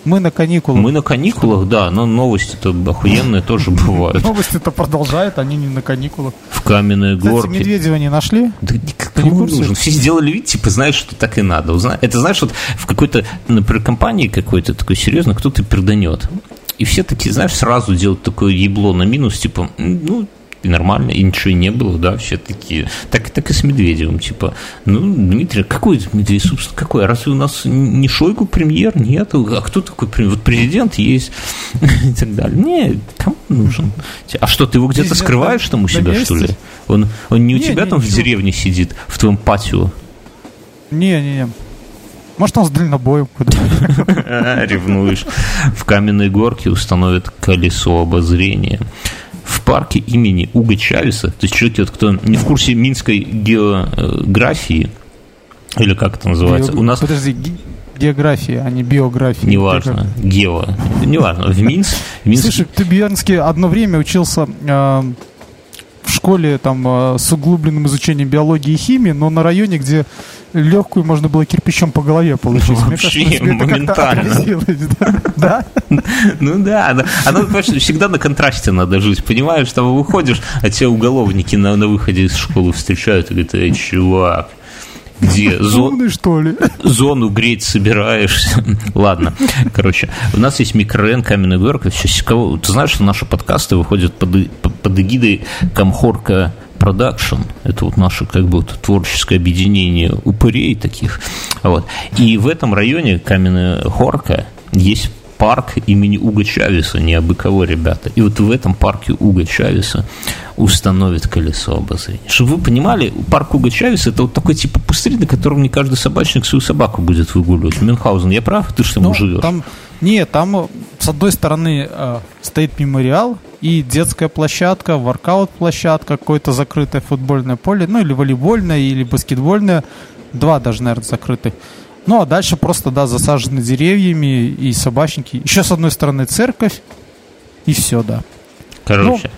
Мы на каникулах. Мы на каникулах, да, но новости-то охуенные тоже бывают. Новости-то продолжают, они не на каникулах. В каменные горки. Кстати, Медведева не нашли? Да кому нужен? Все сделали вид, типа, знаешь, что так и надо. Это знаешь, вот в какой-то, например, компании какой-то такой серьезно кто-то перданет. И все такие, знаешь, сразу делают такое ебло на минус, типа, ну, и нормально, и ничего не было, да, все такие. Так, так и с Медведевым, типа, ну, Дмитрий, какой Медведев, собственно, какой? Разве у нас не Шойгу премьер? Нет, а кто такой премьер? Вот президент есть и так далее. Не, кому нужен? А что, ты его где-то скрываешь там у себя, что ли? Он, он не у тебя там в деревне сидит, в твоем патио? Не, не, не. Может, он с дальнобоем куда Ревнуешь. В каменной горке установят колесо обозрения. Парке имени Уга Чавеса, то есть человек, кто не в курсе минской географии, или как это называется, у нас... Подожди, география, а не биография. Неважно, гео. Неважно. В Минск... В Минск... Слушай, ты в Бьернске одно время учился э, в школе там э, с углубленным изучением биологии и химии, но на районе, где легкую можно было кирпичом по голове получить. Вообще, Мне кажется, моментально. Да? Ну да, оно всегда на контрасте надо жить, понимаешь, там выходишь, а тебя уголовники на выходе из школы встречают и говорят, эй, чувак, где зон... что ли? зону греть собираешься. Ладно, короче, у нас есть микрорайон Каменный Горка. Ты знаешь, что наши подкасты выходят под, под эгидой Комхорка Production. Это вот наше как бы вот, творческое объединение упырей таких. Вот. И в этом районе Каменная Хорка есть парк имени Уга Чавеса, не абы кого, ребята. И вот в этом парке Уга Чавеса установит колесо обозрения. Чтобы вы понимали, парк Уга Чавеса это вот такой типа пустырь, на котором не каждый собачник свою собаку будет выгуливать. Мюнхгаузен, я прав? Ты что, ну, живешь? Там, нет, там с одной стороны э, стоит мемориал и детская площадка, воркаут-площадка, какое-то закрытое футбольное поле, ну или волейбольное, или баскетбольное. Два даже, наверное, закрытых. Ну, а дальше просто, да, засажены деревьями и собачники. Еще с одной стороны церковь, и все, да. Короче,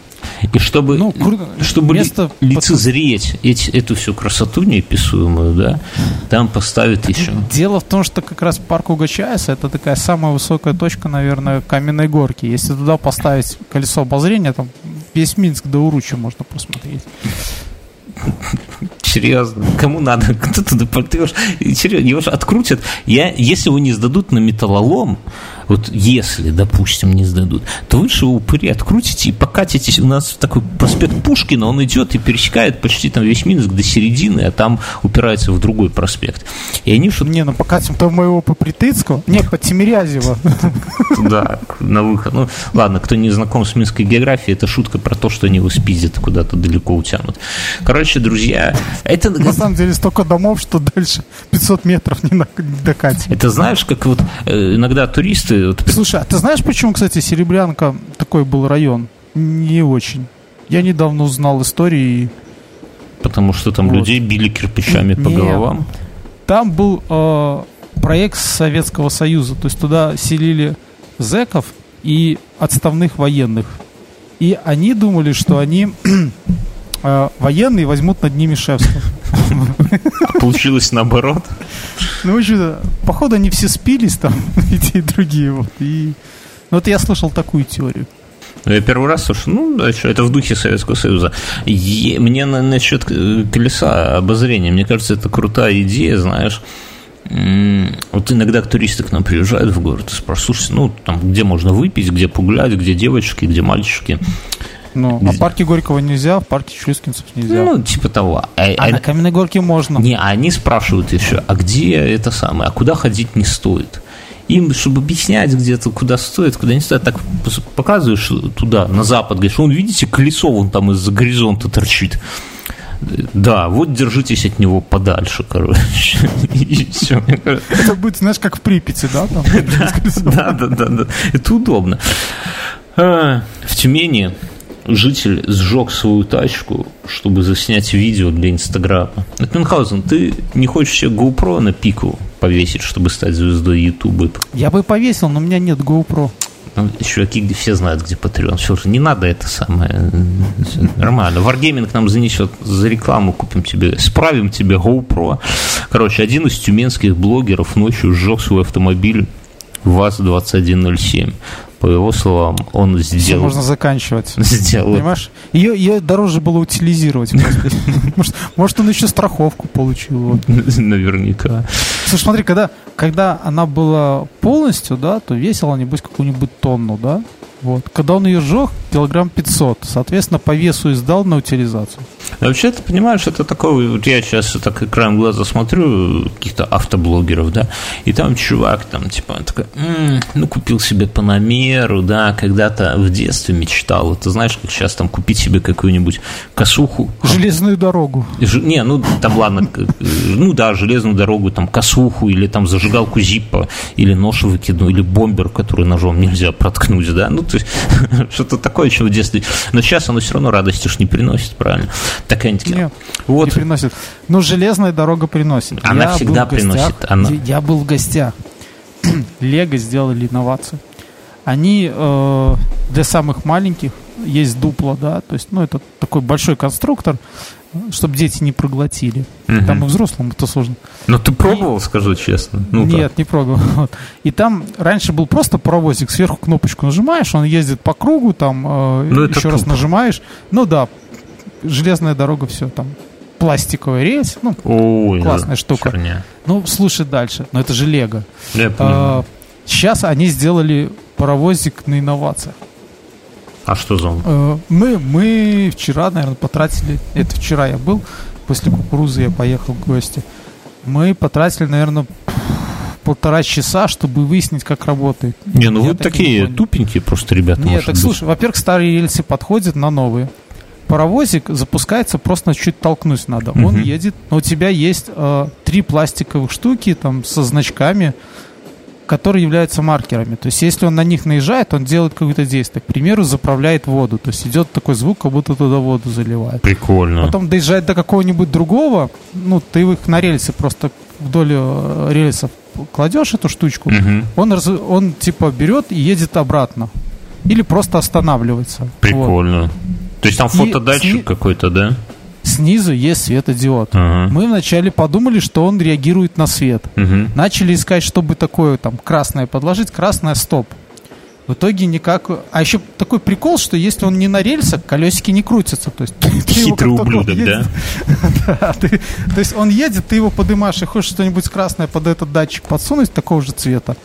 ну, и чтобы, ну, чтобы место лицезреть эти, эту всю красоту неописуемую, да, там поставят еще. Дело в том, что как раз парк Угачаеса это такая самая высокая точка, наверное, каменной горки. Если туда поставить колесо обозрения, там весь Минск до Уруча можно посмотреть. Серьезно, кому надо? Кто туда пойдешь? Серьезно, его же открутят. Я, если его не сдадут на металлолом, вот если, допустим, не сдадут, то вы же упыри открутите и покатитесь. У нас такой проспект Пушкина, он идет и пересекает почти там весь Минск до середины, а там упирается в другой проспект. И они что Не, ну покатим-то моего по Притыцку. Не, по Тимирязево. Да, на выход. Ну, ладно, кто не знаком с минской географией, это шутка про то, что они его спиздят куда-то далеко утянут. Короче, друзья, это... На самом деле столько домов, что дальше 500 метров не докатим. Это знаешь, как вот э, иногда туристы ты... Вот... Слушай, а ты знаешь, почему, кстати, Серебрянка такой был район? Не очень. Я недавно узнал истории. Потому что там вот. людей били кирпичами по Нет. головам? Там был э, проект Советского Союза. То есть туда селили зеков и отставных военных. И они думали, что они э, военные возьмут над ними шефство. Получилось наоборот. Ну, что походу, они все спились там, и те, и другие. Вот. И... Ну, вот я слышал такую теорию. Ну, я первый раз слушаю, ну, да, что, это в духе Советского Союза. И мне на, насчет колеса обозрения, мне кажется, это крутая идея, знаешь, вот иногда туристы к нам приезжают в город и спрашивают, слушайте, ну, там, где можно выпить, где погулять, где девочки, где мальчики. Ну, а в парке Горького нельзя, в парке Шлюскинцев нельзя. Ну, типа того. А, а, а на Каменной Горке можно. Не, а они спрашивают еще, а где это самое, а куда ходить не стоит? Им, чтобы объяснять где-то, куда стоит, куда не стоит, так показываешь туда, на запад, говоришь, вон, видите, колесо вон там из-за горизонта торчит. Да, вот держитесь от него подальше, короче. Это будет, знаешь, как в Припяти, да? Да, да, да, да. Это удобно. А, в Тюмени житель сжег свою тачку, чтобы заснять видео для Инстаграма. Мюнхгаузен, ты не хочешь себе GoPro на пику повесить, чтобы стать звездой Ютуба? Я бы повесил, но у меня нет GoPro. Ну, чуваки, где все знают, где Patreon. Все же не надо это самое. Нормально. Wargaming нам занесет за рекламу, купим тебе, справим тебе GoPro. Короче, один из тюменских блогеров ночью сжег свой автомобиль ВАЗ-2107 по его словам, он сделал... Все можно заканчивать. Сделал. Понимаешь? Ее, ее дороже было утилизировать. Может, может, он еще страховку получил. Наверняка. Слушай, смотри, когда, когда она была полностью, да, то весила, небось, какую-нибудь тонну, да? Вот. Когда он ее сжег, килограмм 500. Соответственно, по весу и сдал на утилизацию. Вообще, ты понимаешь, это такое, вот я сейчас так экран глаза смотрю каких-то автоблогеров, да, и там чувак там, типа, такой, м-м, ну, купил себе Панамеру, да, когда-то в детстве мечтал, ты знаешь, как сейчас там купить себе какую-нибудь косуху. Железную дорогу. Ж, не, ну, там, ладно, ну, да, железную дорогу, там, косуху, или там зажигалку Зиппа, или нож выкину, или бомбер, который ножом нельзя проткнуть, да, ну, то есть, что-то такое еще в детстве. Но сейчас оно все равно радости ж не приносит, правильно? Так они такие. Нет, вот. не приносит. Но железная дорога приносит. Она я всегда приносит. Она... Я, я был в гостях. Лего сделали инновацию. Они э, для самых маленьких есть дупло, да, то есть, ну, это такой большой конструктор, чтобы дети не проглотили. Угу. Там и взрослым это сложно. Но ты пробовал, и... скажу честно? ну Нет, не пробовал. И там раньше был просто паровозик, сверху кнопочку нажимаешь, он ездит по кругу, там э, ну, еще раз нажимаешь. Ну да, железная дорога, все там. Пластиковый рельс, ну, Ой, классная штука. Черня. Ну, слушай дальше, но это же Лего. А, сейчас они сделали паровозик на инновациях. А что за он? Э, мы, мы вчера, наверное, потратили, это вчера я был, после кукурузы я поехал в гости. Мы потратили, наверное, полтора часа, чтобы выяснить, как работает. Не, ну я вы такие не тупенькие просто ребята. Нет, так быть. слушай, во-первых, старые рельсы подходят на новые. Паровозик запускается просто чуть толкнуть надо. Угу. Он едет, но у тебя есть э, три пластиковых штуки там со значками которые являются маркерами. То есть, если он на них наезжает, он делает какое-то действие. К примеру, заправляет воду. То есть, идет такой звук, как будто туда воду заливает. Прикольно. Потом доезжает до какого-нибудь другого, ну, ты их на рельсы просто вдоль э, рельсов кладешь эту штучку, угу. он, раз, он типа берет и едет обратно. Или просто останавливается. Прикольно. Вот. То есть там фотодатчик сни... какой-то, да? Снизу есть светодиод. Uh-huh. Мы вначале подумали, что он реагирует на свет. Uh-huh. Начали искать, чтобы такое там красное подложить, красное стоп. В итоге никак... А еще такой прикол, что если он не на рельсах, колесики не крутятся. То есть, Хитрый ублюдок, да? да ты, то есть он едет, ты его поднимаешь и хочешь что-нибудь красное под этот датчик подсунуть такого же цвета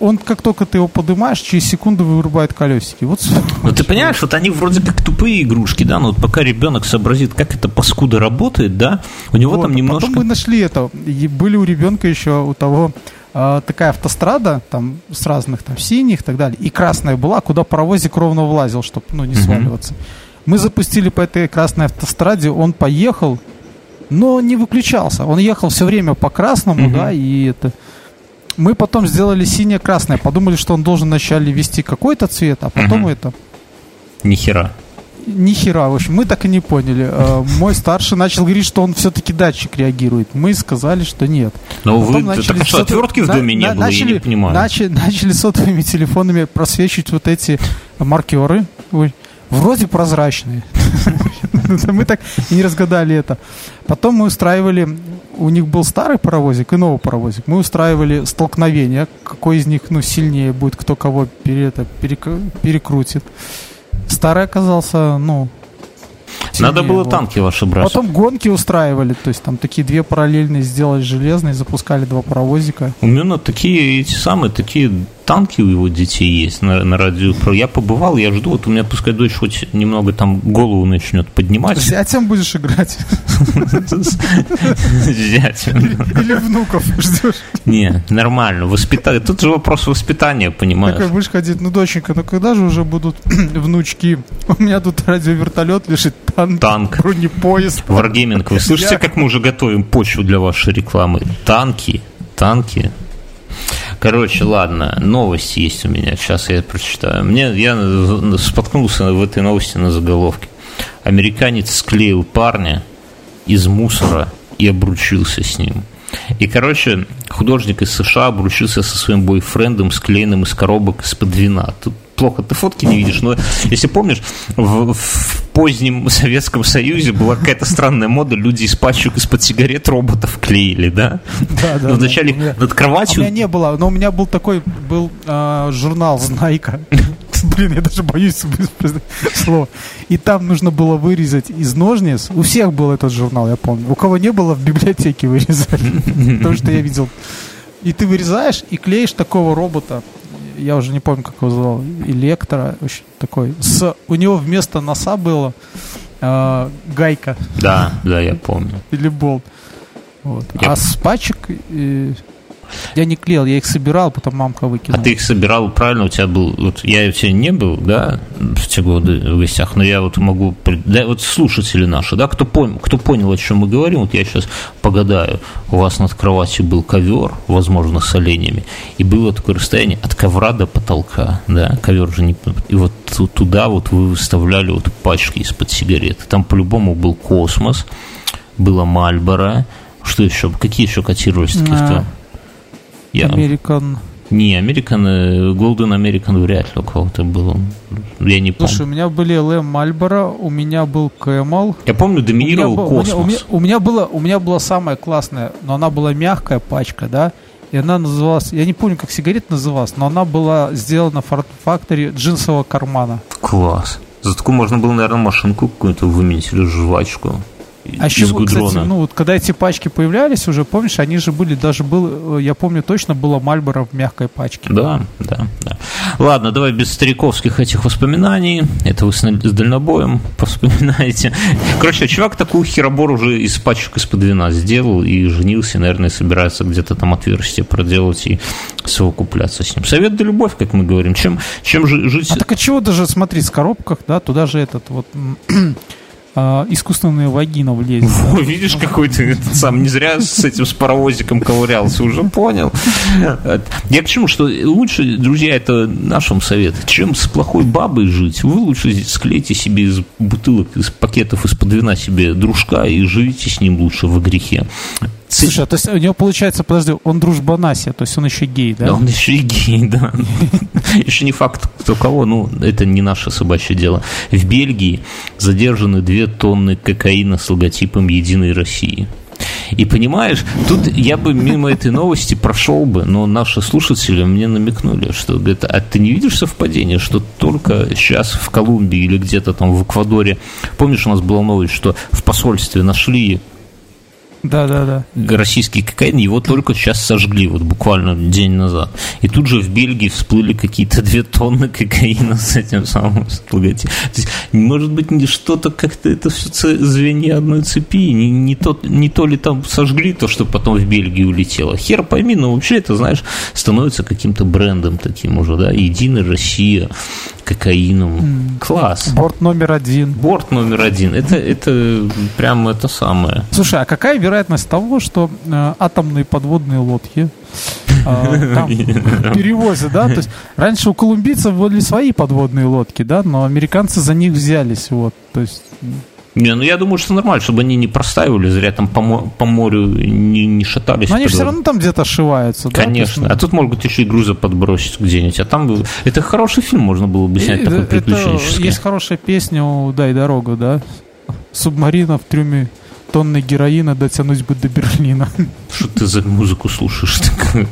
он как только ты его поднимаешь, через секунду вырубает колесики. Вот. Ну ты понимаешь, вот они вроде как тупые игрушки, да, но вот пока ребенок сообразит, как это паскуда работает, да, у него вот, там немножко. Потом мы нашли это. И были у ребенка еще у того э, такая автострада, там с разных там синих и так далее, и красная была, куда паровозик ровно влазил, чтобы ну не сваливаться. Мы запустили по этой красной автостраде, он поехал, но не выключался. Он ехал все время по красному, да, и это мы потом сделали синее-красное. Подумали, что он должен вначале вести какой-то цвет, а потом угу. это... Нихера. Нихера, в общем, мы так и не поняли. Э, мой старший начал говорить, что он все-таки датчик реагирует. Мы сказали, что нет. Но вы, начали так что, отвертки в доме не было, начали, я не понимаю. Начали, начали сотовыми телефонами просвечивать вот эти маркеры. Вроде прозрачные. Мы так и не разгадали это. Потом мы устраивали, у них был старый паровозик и новый паровозик. Мы устраивали столкновение, какой из них ну, сильнее будет, кто кого пере, это, перек, перекрутит. Старый оказался, ну, Надо было вот. танки ваши брать. Потом гонки устраивали, то есть там такие две параллельные сделали железные, запускали два паровозика. У меня такие эти самые, такие танки у его детей есть на, на радио. Я побывал, я жду, вот у меня пускай дочь хоть немного там голову начнет поднимать. Зятем будешь играть? Зятем. Или внуков ждешь? Не, нормально. Воспитание. Тут же вопрос воспитания, понимаешь? Такой будешь ходить, ну, доченька, ну когда же уже будут внучки? У меня тут радиовертолет лежит, танк, танк. бронепоезд. Wargaming. Вы слышите, как мы уже готовим почву для вашей рекламы? Танки, танки, Короче, ладно, новости есть у меня. Сейчас я прочитаю. Мне я споткнулся в этой новости на заголовке. Американец склеил парня из мусора и обручился с ним. И, короче, художник из США обручился со своим бойфрендом, склеенным из коробок из-под вина. Тут плохо ты фотки не видишь, но если помнишь, в, в позднем Советском Союзе была какая-то странная мода, люди из пачек из-под сигарет роботов клеили, да? Да, да. Вначале да. над кроватью... А у меня не было, но у меня был такой, был э, журнал «Знайка». Блин, я даже боюсь слова. И там нужно было вырезать из ножниц. У всех был этот журнал, я помню. У кого не было, в библиотеке вырезали. Потому что я видел. И ты вырезаешь и клеишь такого робота я уже не помню, как его звал, Электро, очень такой. С, у него вместо носа было э, гайка. Да, да, я помню. Или болт. Вот. Я... А с пачек э, я не клеил, я их собирал, потом мамка выкинула. А ты их собирал правильно? У тебя был, вот я у тебя не был, да, в те годы в гостях, но я вот могу, да, вот слушатели наши, да, кто, пон, кто понял, о чем мы говорим, вот я сейчас погадаю, у вас над кроватью был ковер, возможно, с оленями, и было такое расстояние от ковра до потолка, да, ковер же не... И вот туда вот вы выставляли вот пачки из-под сигарет. Там по-любому был космос, было Мальборо, что еще? Какие еще котировались такие? А, я... American... Не, American, э, Golden American вряд ли у кого-то был. Я не помню. Слушай, у меня были LM Мальборо, у меня был Camel. Я помню, доминировал у Космос. У меня, у, меня, было, у меня была самая классная, но она была мягкая пачка, да, и она называлась, я не помню, как сигарет называлась, но она была сделана в факторе джинсового кармана. Класс. За такую можно было, наверное, машинку какую-то выменить или жвачку а из еще, Кстати, ну вот когда эти пачки появлялись уже, помнишь, они же были, даже был, я помню точно, было Мальборо в мягкой пачке. Да, да, да. Ладно, давай без стариковских этих воспоминаний. Это вы с дальнобоем вспоминаете. Короче, чувак такую херобор уже из пачек из-под вина сделал и женился, наверное, собирается где-то там отверстие проделать и совокупляться с ним. Совет да любовь, как мы говорим. Чем, чем жить... А так а чего даже, смотри, с коробках, да, туда же этот вот а, искусственная вагина влезет. О, видишь, какой ты сам не зря с этим с паровозиком ковырялся, уже понял. Я к чему, что лучше, друзья, это нашим совет, чем с плохой бабой жить, вы лучше склейте себе из бутылок, из пакетов из-под вина себе дружка и живите с ним лучше в грехе. Слушай, а то есть у него получается, подожди, он дружбанаси, то есть он еще гей, да? Да, он еще и гей, да. Еще не факт, кто кого, ну, это не наше собачье дело. В Бельгии задержаны две тонны кокаина с логотипом «Единой России». И понимаешь, тут я бы мимо этой новости прошел бы, но наши слушатели мне намекнули, что говорят, а ты не видишь совпадения, что только сейчас в Колумбии или где-то там в Эквадоре, помнишь, у нас была новость, что в посольстве нашли да, да, да. Российский кокаин, его только сейчас сожгли, вот буквально день назад. И тут же в Бельгии всплыли какие-то две тонны кокаина с этим самым логотипом. То есть, может быть, не что-то как-то это все звенья одной цепи, не, не, то, не то ли там сожгли то, что потом в Бельгии улетело. Хер пойми, но вообще это, знаешь, становится каким-то брендом таким уже, да, Единая Россия, кокаином. Mm. Класс. Борт номер один. Борт номер один. Это, это прям это самое. Слушай, а какая вероятность того, что э, атомные подводные лодки э, там перевозят, да? То есть раньше у колумбийцев были свои подводные лодки, да, но американцы за них взялись, вот. То есть не, ну я думаю, что нормально, чтобы они не простаивали, зря там по, по морю не, не шатались. Но они все равно там где-то ошиваются. Конечно. Да? А тут могут еще и груза подбросить где-нибудь. А там это хороший фильм можно было бы снять, и, такой приключенческий. Есть хорошая песня у «Дай дорогу», да? Субмарина в трюме тонны героина дотянуть бы до Берлина. Что ты за музыку слушаешь?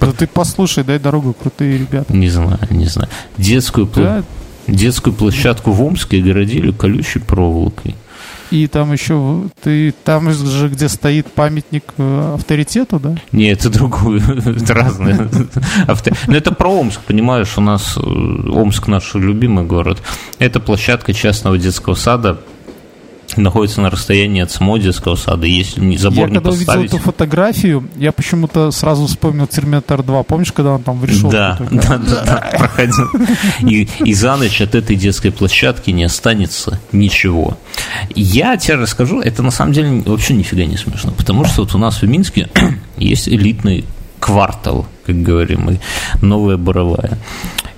Да ты послушай, дай дорогу, крутые ребята. Не знаю, не знаю. Детскую... Да, Детскую площадку в Омске огородили колючей проволокой. И там еще ты там же, где стоит памятник э, авторитету, да? Не, это другое, это разное. Но это про Омск, понимаешь, у нас э, Омск наш любимый город. Это площадка частного детского сада находится на расстоянии от Смодинского сада. Если не забор я не когда поставить... увидел эту фотографию, я почему-то сразу вспомнил Терминатор 2. Помнишь, когда он там в решетку? Да, да, да, да, проходил. И, и за ночь от этой детской площадки не останется ничего. Я тебе расскажу, это на самом деле вообще нифига не смешно, потому что вот у нас в Минске есть элитный квартал, как говорим мы, новая Боровая.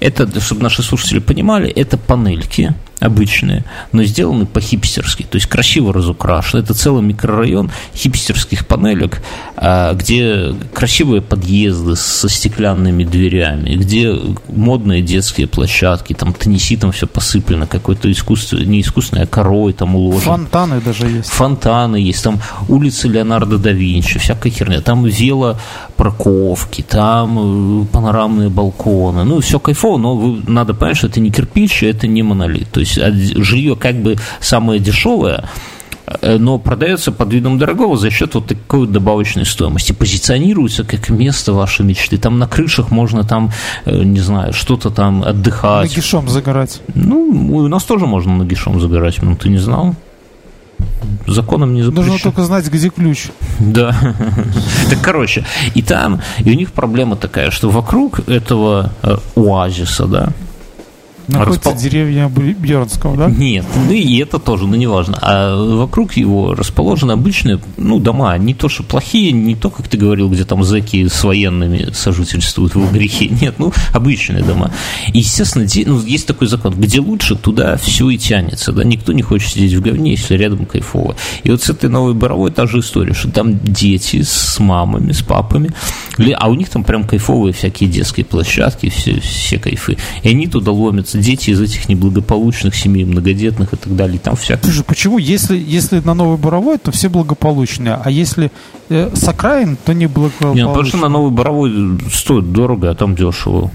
Это, чтобы наши слушатели понимали, это панельки, обычные, но сделаны по-хипстерски, то есть красиво разукрашены. Это целый микрорайон хипстерских панелек, а, где красивые подъезды со стеклянными дверями, где модные детские площадки, там тенниситом все посыплено, какой-то искусство, не искусственное, а корой там уложено. Фонтаны даже есть. Фонтаны есть, там улицы Леонардо да Винчи, всякая херня. Там велопарковки, там э, панорамные балконы. Ну, все кайфово, но надо понять, что это не кирпич, это не монолит. То есть жилье как бы самое дешевое, э, но продается под видом дорогого за счет вот такой добавочной стоимости. Позиционируется как место вашей мечты. Там на крышах можно там, э, не знаю, что-то там отдыхать. Нагишом загорать. Ну, у нас тоже можно нагишом загорать, ну ты не знал? Законом не запрещено. Нужно только знать, где ключ. Да. Так, короче, и там, и у них проблема такая, что вокруг этого э, оазиса, да, Находится Распол... деревня Бьернского, да? Нет, ну и это тоже, ну неважно. А вокруг его расположены обычные, ну, дома, не то, что плохие, не то, как ты говорил, где там зэки с военными сожительствуют в грехе. Нет, ну, обычные дома. И, естественно, ну, есть такой закон, где лучше, туда все и тянется, да, никто не хочет сидеть в говне, если рядом кайфово. И вот с этой новой Боровой та же история, что там дети с мамами, с папами, а у них там прям кайфовые всякие детские площадки, все, все кайфы. И они туда ломятся дети из этих неблагополучных семей, многодетных и так далее. Там всякое. Слушай, почему? Если, если на Новой Боровой, то все благополучные, а если э, с окраин, то не благополучные. Не, ну, потому что на Новой Боровой стоит дорого, а там дешево.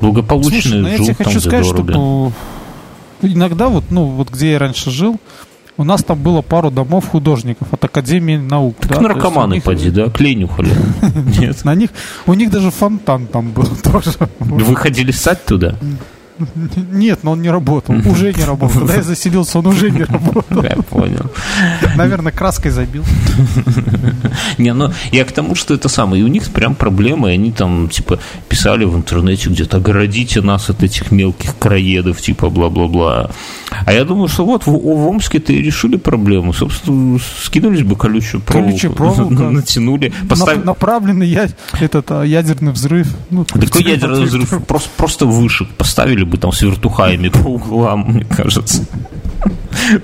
Благополучные Слушай, ну, я тебе хочу сказать, дорого. что иногда вот, ну, вот где я раньше жил, у нас там было пару домов художников от Академии наук. Так да? наркоманы них... поди, да? Клей нюхали. Нет. На них, у них даже фонтан там был тоже. Вы ходили ссать туда? Нет, но он не работал. Уже не работал. Когда я заселился, он уже не работал. Я понял. Наверное, краской забил. Не, ну я к тому, что это самое. И у них прям проблемы. Они там, типа, писали в интернете где-то, огородите нас от этих мелких краедов, типа, бла-бла-бла. А я думаю, что вот в, в Омске-то и решили проблему. Собственно, скинулись бы колючую проволоку. Колючая проволока. Натянули. Поставили... Направленный я... этот, а, ядерный взрыв. Ну, Такой ядерный взрыв. Просто, просто выше поставили бы там с вертухаями по углам, мне кажется.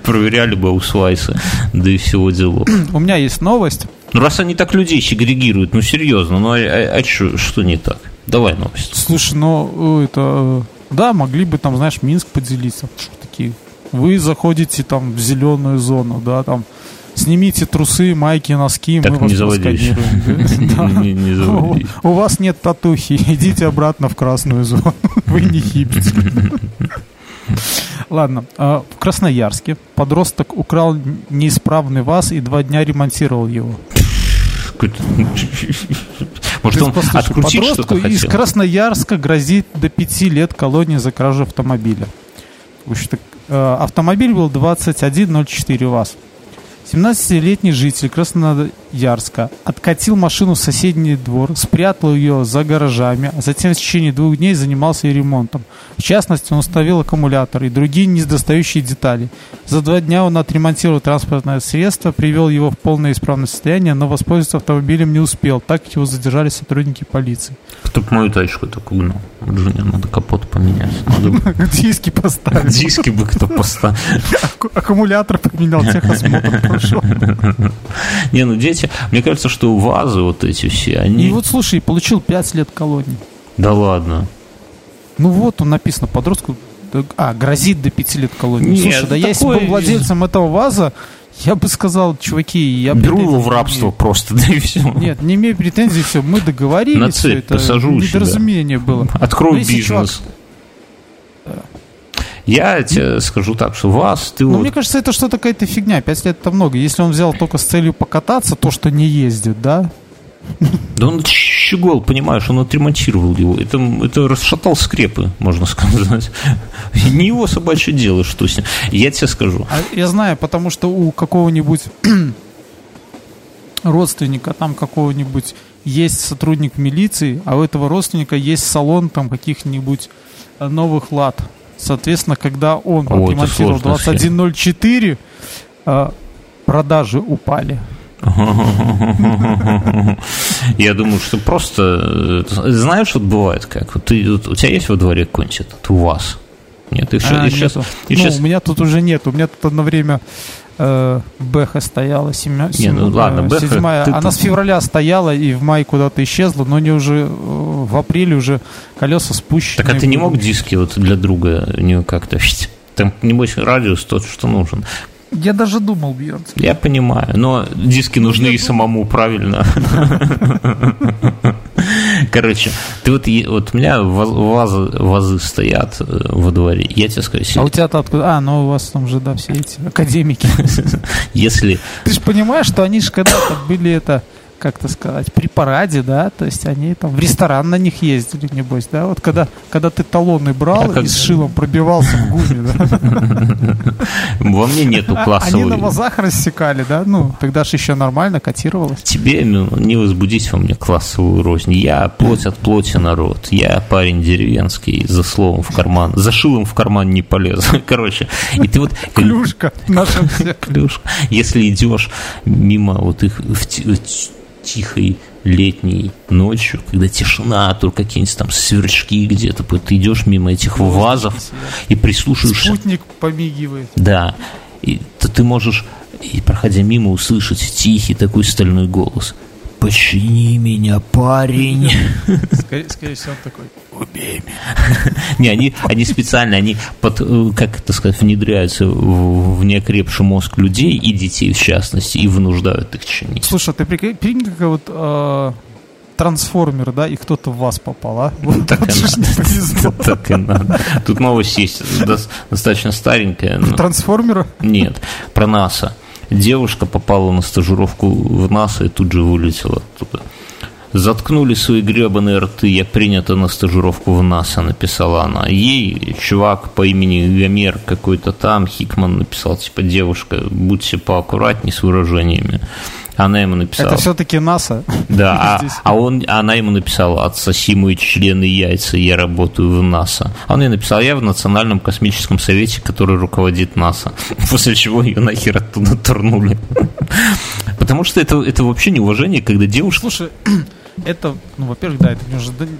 Проверяли бы у Свайса, да и всего дела. У меня есть новость. Ну, раз они так людей сегрегируют, ну, серьезно, ну, а, а, а что, что не так? Давай новость. Слушай, ну, это... Э, да, могли бы там, знаешь, Минск поделиться. Что такие? Вы заходите там в зеленую зону, да, там снимите трусы, майки, носки, так мы не вас Не У вас нет татухи, идите обратно в красную зону. Вы не хипстер. Ладно, а, в Красноярске подросток украл неисправный ВАЗ и два дня ремонтировал его. Может, он открутить что-то из Красноярска грозит до пяти лет колонии за кражу автомобиля. Э, автомобиль был 2104 ВАЗ. 17-летний житель Красноярска откатил машину в соседний двор, спрятал ее за гаражами, а затем в течение двух дней занимался ее ремонтом. В частности, он установил аккумулятор и другие недостающие детали. За два дня он отремонтировал транспортное средство, привел его в полное исправное состояние, но воспользоваться автомобилем не успел, так его задержали сотрудники полиции. Кто бы мою тачку так угнал? Джуниор, надо капот поменять. Диски поставить. Диски бы кто поставил. Аккумулятор поменял, техосмотр прошел. Не, ну дети, мне кажется, что вазы вот эти все, они... И вот слушай, получил 5 лет колонии. Да ладно. Ну вот, он написано подростку, а, грозит до 5 лет колонии. Нет, Слушай, да я если был владельцем этого ваза, я бы сказал, чуваки, я беру его в рабство просто, да и все. Нет, не имею претензий, все, мы договорились, На цепь это посажу недоразумение было. Открою бизнес. Чувак, Я тебе скажу так, что вас, ты Ну, вот... мне кажется, это что-то какая-то фигня. Пять лет это много. Если он взял только с целью покататься, то, что не ездит, да? Да он щегол, понимаешь, он отремонтировал его. Это, это расшатал скрепы, можно сказать. Не его собачье дело, что с ним. Я тебе скажу. А я знаю, потому что у какого-нибудь родственника там какого-нибудь есть сотрудник милиции, а у этого родственника есть салон там каких-нибудь э, новых лад. Соответственно, когда он О, отремонтировал сложная 2104, э, продажи упали. Я думаю, что просто... э, Знаешь, вот бывает как? Вот ты, у тебя есть во дворе какой-нибудь этот у вас? Нет, и, А, сейчас... и ну, у меня тут уже нет. У меня тут одно время э, Бэха стояла, семя, Не, ну ладно, э, Бэха, седьмая. Она с февраля стояла и в мае куда-то исчезла, но не уже э, в апреле уже колеса спущены. Так а ты не мог диски вот для друга не как-то... Там, небось, радиус тот, что нужен. Я даже думал, Бьернс. Я понимаю, но диски нужны и самому, правильно. Короче, ты вот, вот у меня ваз- вазы, вазы стоят э, во дворе. Я тебе скажу, А у тебя-то откуда? А, ну у вас там же, да, все эти академики. если Ты же понимаешь, что они же когда-то были это, как-то сказать, при параде, да, то есть они там в ресторан на них ездили, небось, да, вот когда, когда ты талоны брал А как- и с шилом пробивался в гуме, да, во мне нету А- они классовой... на вазах рассекали, да, ну, тогда же еще нормально котировалось. Тебе ну, не возбудить во мне классовую рознь. Я плоть от плоти народ. Я парень деревенский, за словом в карман. За шилом в карман не полез. Короче, и ты вот... Клюшка наша. Клюшка. Если идешь мимо вот их тихой летней ночью, когда тишина, только какие-нибудь там сверчки где-то, ты идешь мимо этих вазов и прислушиваешься. Спутник помигивает. Да. И, то ты можешь, и проходя мимо, услышать тихий такой стальной голос. Почини меня, парень. Скорее, скорее всего, он такой. Убей меня. Не, они, они специально, они под, э, как это сказать, внедряются в, в неокрепший мозг людей и детей в частности и вынуждают их чинить. Слушай, а ты прикинь, как вот э, трансформер, да, и кто-то в вас попал, а? Вот Так и надо. Так и надо. Тут новость есть, дос- достаточно старенькая. но- Трансформера? Нет, про НАСА. Девушка попала на стажировку в НАСА и тут же вылетела оттуда. Заткнули свои гребаные рты, я принята на стажировку в НАСА, написала она. Ей чувак по имени Гомер какой-то там, Хикман написал, типа, девушка, будьте поаккуратней с выражениями. Она ему написала. Это все-таки НАСА. Да, а, а он, она ему написала, отсоси мои члены яйца, я работаю в НАСА. А он ей написал, я в Национальном космическом совете, который руководит НАСА. После чего ее нахер оттуда турнули. Потому что это, это вообще неуважение, когда девушка... Слушай, это, ну, во-первых, да, это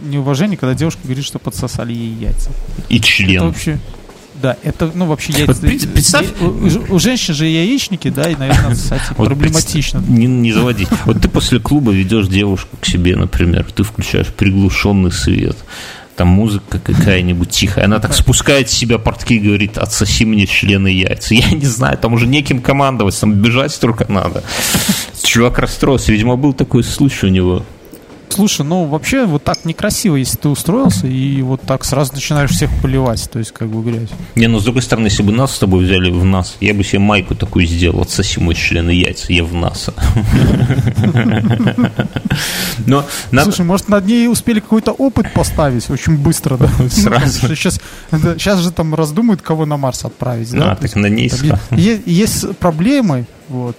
неуважение, когда девушка говорит, что подсосали ей яйца. И Это член. вообще... Да, это, ну, вообще яйца... Представь- У, у- женщин же яичники, да, и, наверное, их Вот проблематично. представь, Не, не заводи. Вот ты после клуба ведешь девушку к себе, например, ты включаешь приглушенный свет, там музыка какая-нибудь тихая, она так спускает с себя портки и говорит, отсоси мне члены яйца. Я не знаю, там уже неким командовать, там бежать только надо. Чувак расстроился, видимо, был такой случай у него. Слушай, ну вообще вот так некрасиво, если ты устроился и вот так сразу начинаешь всех поливать, то есть как бы грязь. Не, ну с другой стороны, если бы нас с тобой взяли в НАС, я бы себе майку такую сделал, отсоси мой члены яйца, я в НАСА. Но надо... Слушай, может над ней успели какой-то опыт поставить очень быстро, да? Сразу. Сейчас, сейчас же там раздумают, кого на Марс отправить, да? А, так на ней Есть проблемы, вот.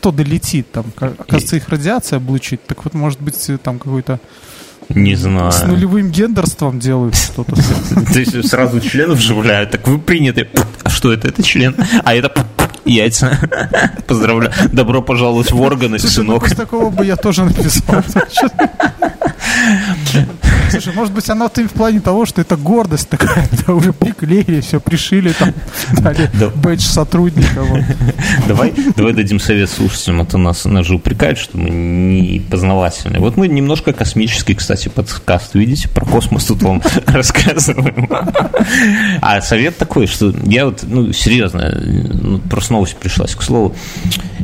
Кто долетит там? Ка- Оказывается, их радиация облучит. Так вот, может быть, там какой-то Не знаю. с нулевым гендерством делают что-то. То есть сразу членов вживляют. Так вы приняты. А что это? Это член. А это яйца. Поздравляю. Добро пожаловать в органы, ну, сынок. такого бы я тоже написал. Слушай, может быть, она ты в плане того, что это гордость такая, да, уже приклеили, все, пришили, там, дали Да. бэдж сотрудника. вот. Давай, давай дадим совет слушателям, а то нас, нас же упрекают, что мы не познавательные. Вот мы немножко космический, кстати, подкаст, видите, про космос тут вам рассказываем. А совет такой, что я вот, ну, серьезно, ну, просто новость пришлась, к слову,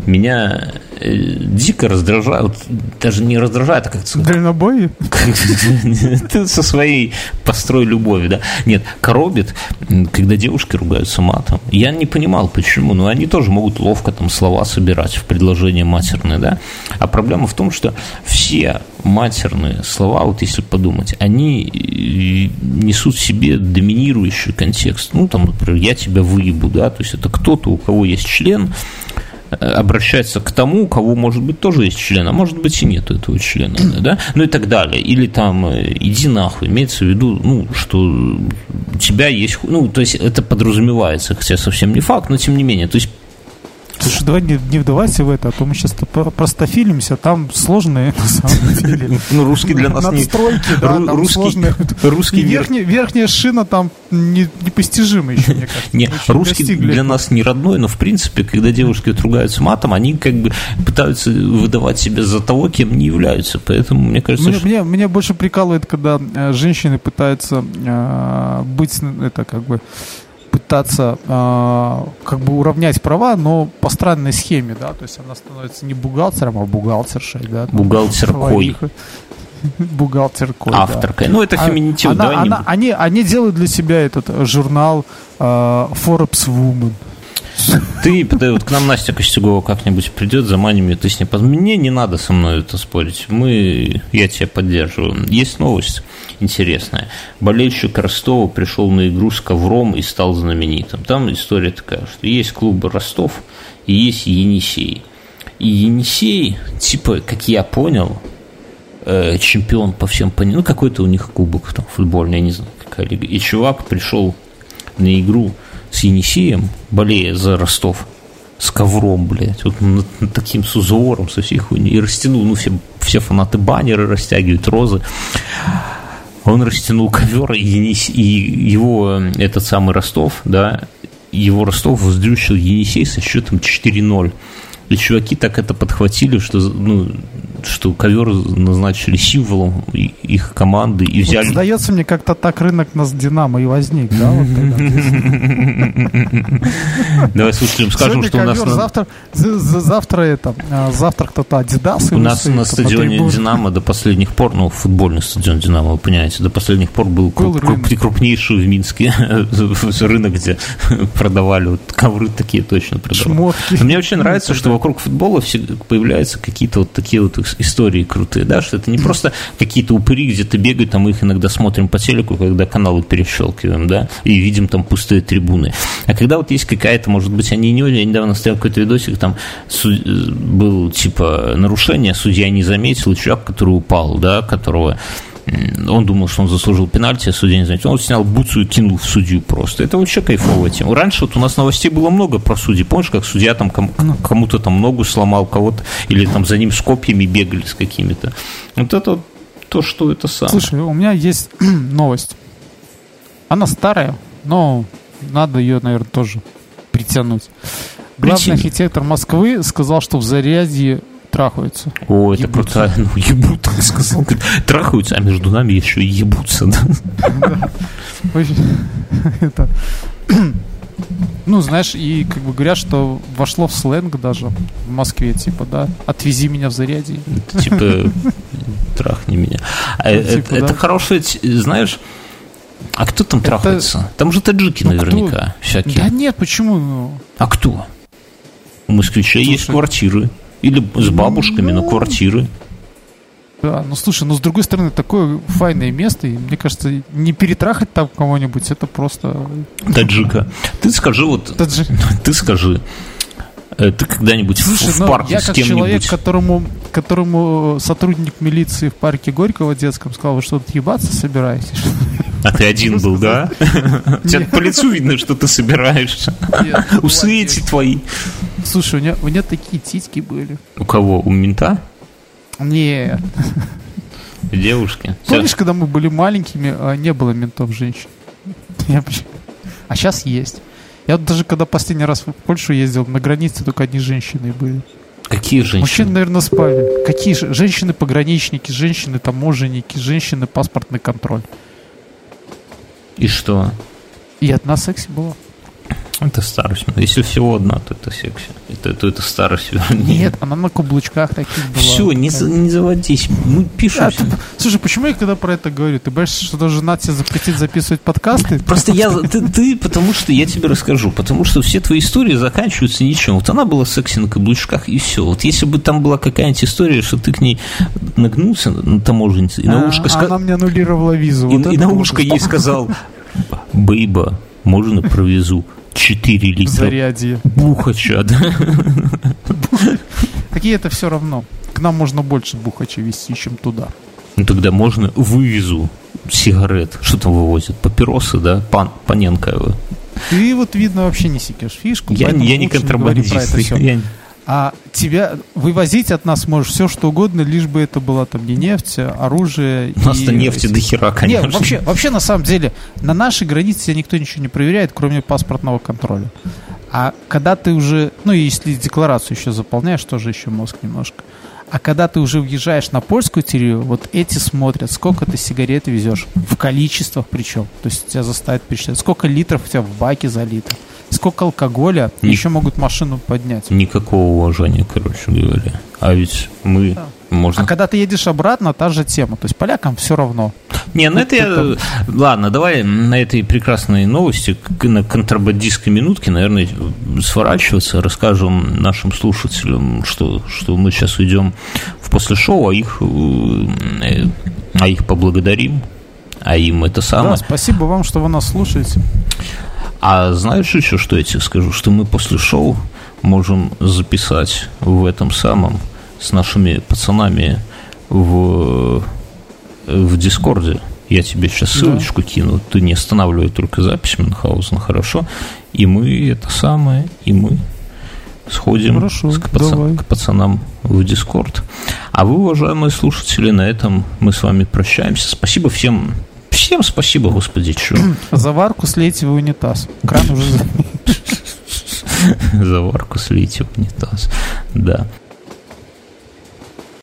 меня э, дико раздражают, даже не раздражает, а как-то... Дальнобои? Ты со своей построй любовью, да? Нет, коробит, когда девушки ругаются матом. Я не понимал, почему, но они тоже могут ловко там слова собирать в предложение матерное, да? А проблема в том, что все матерные слова, вот если подумать, они э, несут в себе доминирующий контекст. Ну, там, например, я тебя выебу, да, то есть это кто-то, у кого есть член, э, обращается к тому, у кого, может быть, тоже есть член, а может быть и нет этого члена, да, ну и так далее. Или там э, иди нахуй, имеется в виду, ну, что у тебя есть, ну, то есть это подразумевается, хотя совсем не факт, но тем не менее, то есть Слушай, давай не, не вдавайся в это, а то мы сейчас просто фильмимся, там сложные, на самом деле. Ну, русский для нас не... Надстройки, да, там русский, сложные. Русский верхняя, верхняя шина там не, непостижима еще, мне кажется. Не, русский для нас не родной, но, в принципе, когда девушки отругаются матом, они как бы пытаются выдавать себя за того, кем не являются. Поэтому, мне кажется... Мне, что... мне, мне больше прикалывает, когда э, женщины пытаются э, быть, это как бы пытаться э, как бы уравнять права, но по странной схеме, да, то есть она становится не бухгалтером, а бухгалтершей, да. Бухгалтеркой. Бухгалтеркой, Авторкой. Да. Ну, это а феминитив, она, да? Она, они, они делают для себя этот журнал э, Forbes Woman. Ты, ты вот к нам Настя Костюгова как-нибудь придет, заманим ее, ты с ней поз... Мне не надо со мной это спорить. Мы, я тебя поддерживаю. Есть новость интересная. Болельщик Ростова пришел на игру с ковром и стал знаменитым. Там история такая, что есть клубы Ростов и есть Енисей. И Енисей, типа, как я понял, э, чемпион по всем понятиям, ну какой-то у них кубок там футбольный, я не знаю, какая лига. И чувак пришел на игру с Енисеем, болея за Ростов, с ковром, блядь, вот над, над таким с узором, со всей хуйней, и растянул, ну, все, все фанаты баннеры растягивают, розы. Он растянул ковер, и, его, этот самый Ростов, да, его Ростов вздрючил Енисей со счетом 4-0. И чуваки так это подхватили, что ну, что ковер назначили символом их команды и взяли... Вот, сдается мне, как-то так рынок нас Динамо и возник, да? Давай слушателям скажем, что у нас... Завтра, завтра это, а, завтра кто-то Адидас. У нас на стадионе Динамо до последних пор, ну, футбольный стадион Динамо, вы понимаете, до последних пор был крупнейший в Минске рынок, где продавали ковры такие точно продавали. Мне очень нравится, что вокруг футбола появляются какие-то вот такие вот истории крутые, да, что это не просто какие-то упыри где-то бегают, мы их иногда смотрим по телеку, когда каналы перещелкиваем, да, и видим там пустые трибуны. А когда вот есть какая-то, может быть, они не я недавно стоял какой-то видосик, там был типа нарушение, судья не заметил, человек, который упал, да, которого он думал, что он заслужил пенальти, а судья не знает. Он снял бутсу и кинул в судью просто. Это вообще кайфовая тема. Раньше вот у нас новостей было много про судьи. Помнишь, как судья там ну. кому-то там ногу сломал, кого-то, или там за ним с копьями бегали с какими-то. Вот это то, что это самое. Слушай, у меня есть новость. Она старая, но надо ее, наверное, тоже притянуть. Главный архитектор Москвы сказал, что в Зарядье трахаются. О, это круто. Ну, ебут, так сказал. Трахаются, а между нами еще и ебутся, да? Это... Ну, знаешь, и как бы говорят, что вошло в сленг даже в Москве, типа, да, отвези меня в заряде. Типа, трахни меня. А, ну, типа, это, да. хорошее, знаешь, а кто там это... трахается? Там же таджики ну, наверняка кто? всякие. Да нет, почему? А кто? У москвичей Слушай, есть квартиры. Или с бабушками ну, на квартиры. Да, ну слушай, ну с другой стороны, такое файное место, и мне кажется, не перетрахать там кого-нибудь, это просто... Таджика. Ты скажи вот... Таджи... Ты скажи, э, ты когда-нибудь Слушай, в, в ну, парке я с как человек, которому, которому сотрудник милиции в парке Горького детском сказал, вы что, тут ебаться собираетесь? А ты один был, да? Тебя по лицу видно, что ты собираешься. Усы эти твои. Слушай, у меня, у меня такие титьки были. У кого? У мента? Нет. Девушки. Помнишь, когда мы были маленькими, а не было ментов женщин? А сейчас есть. Я даже когда последний раз в Польшу ездил, на границе только одни женщины были. Какие женщины? Мужчины, наверное, спали. Какие же? Женщины-пограничники, женщины-таможенники, женщины-паспортный контроль. И что? И одна секси была. Это старость. Если всего одна, то это секси. Это, то это старость. Нет, она на каблучках таких была. Все, не, за- не заводись. Мы пишем. А, ты- слушай, почему я когда про это говорю? Ты боишься, что даже жена тебе запретит записывать подкасты? Просто я, ты, ты, потому что я тебе расскажу, потому что все твои истории заканчиваются ничем. Вот она была секси на каблучках и все. Вот если бы там была какая-нибудь история, что ты к ней нагнулся на таможеннице и на А, ушко Она сказал, мне аннулировала визу. и, Вот и это на ушко ей сказал, бейба, можно провезу 4 литра Зарядье. бухача, да? Такие это все равно. К нам можно больше бухача везти, чем туда. Ну тогда можно вывезу сигарет. Что там вывозят? Папиросы, да? Пан, Паненко. Ты вот, видно, вообще не секешь фишку. Я, я не контрабандист. Я- А тебя вывозить от нас можешь все, что угодно, лишь бы это была там не нефть, оружие. У нас-то и- нефти до хера, конечно. Нет, вообще, вообще, на самом деле, на нашей границе никто ничего не проверяет, кроме паспортного контроля. А когда ты уже, ну, если декларацию еще заполняешь, тоже еще мозг немножко. А когда ты уже въезжаешь на польскую территорию, вот эти смотрят, сколько ты сигарет везешь, в количествах причем. То есть тебя заставят пересчитать, сколько литров у тебя в баке залито, сколько алкоголя, Ни- еще могут машину поднять. Никакого уважения, короче говоря. А ведь мы Да. можно. А когда ты едешь обратно, та же тема. То есть полякам все равно. Не, ну это я... Ладно, давай на этой прекрасной новости, на контрабандистской минутке, наверное, сворачиваться, расскажем нашим слушателям, что, что мы сейчас уйдем в после шоу, а их, э, а их поблагодарим, а им это самое. Да, спасибо вам, что вы нас слушаете. А знаешь еще, что я тебе скажу? Что мы после шоу можем записать в этом самом с нашими пацанами в, в Дискорде. Я тебе сейчас ссылочку кину. Ты не останавливай только запись Мюнхгаузена, хорошо? И мы это самое, и мы сходим Хорошо, с- к, паца- давай. к пацанам в Дискорд. А вы, уважаемые слушатели, на этом мы с вами прощаемся. Спасибо всем. Всем спасибо, господи, чё. Заварку слейте в унитаз. Кран уже за- Заварку слейте в унитаз. Да.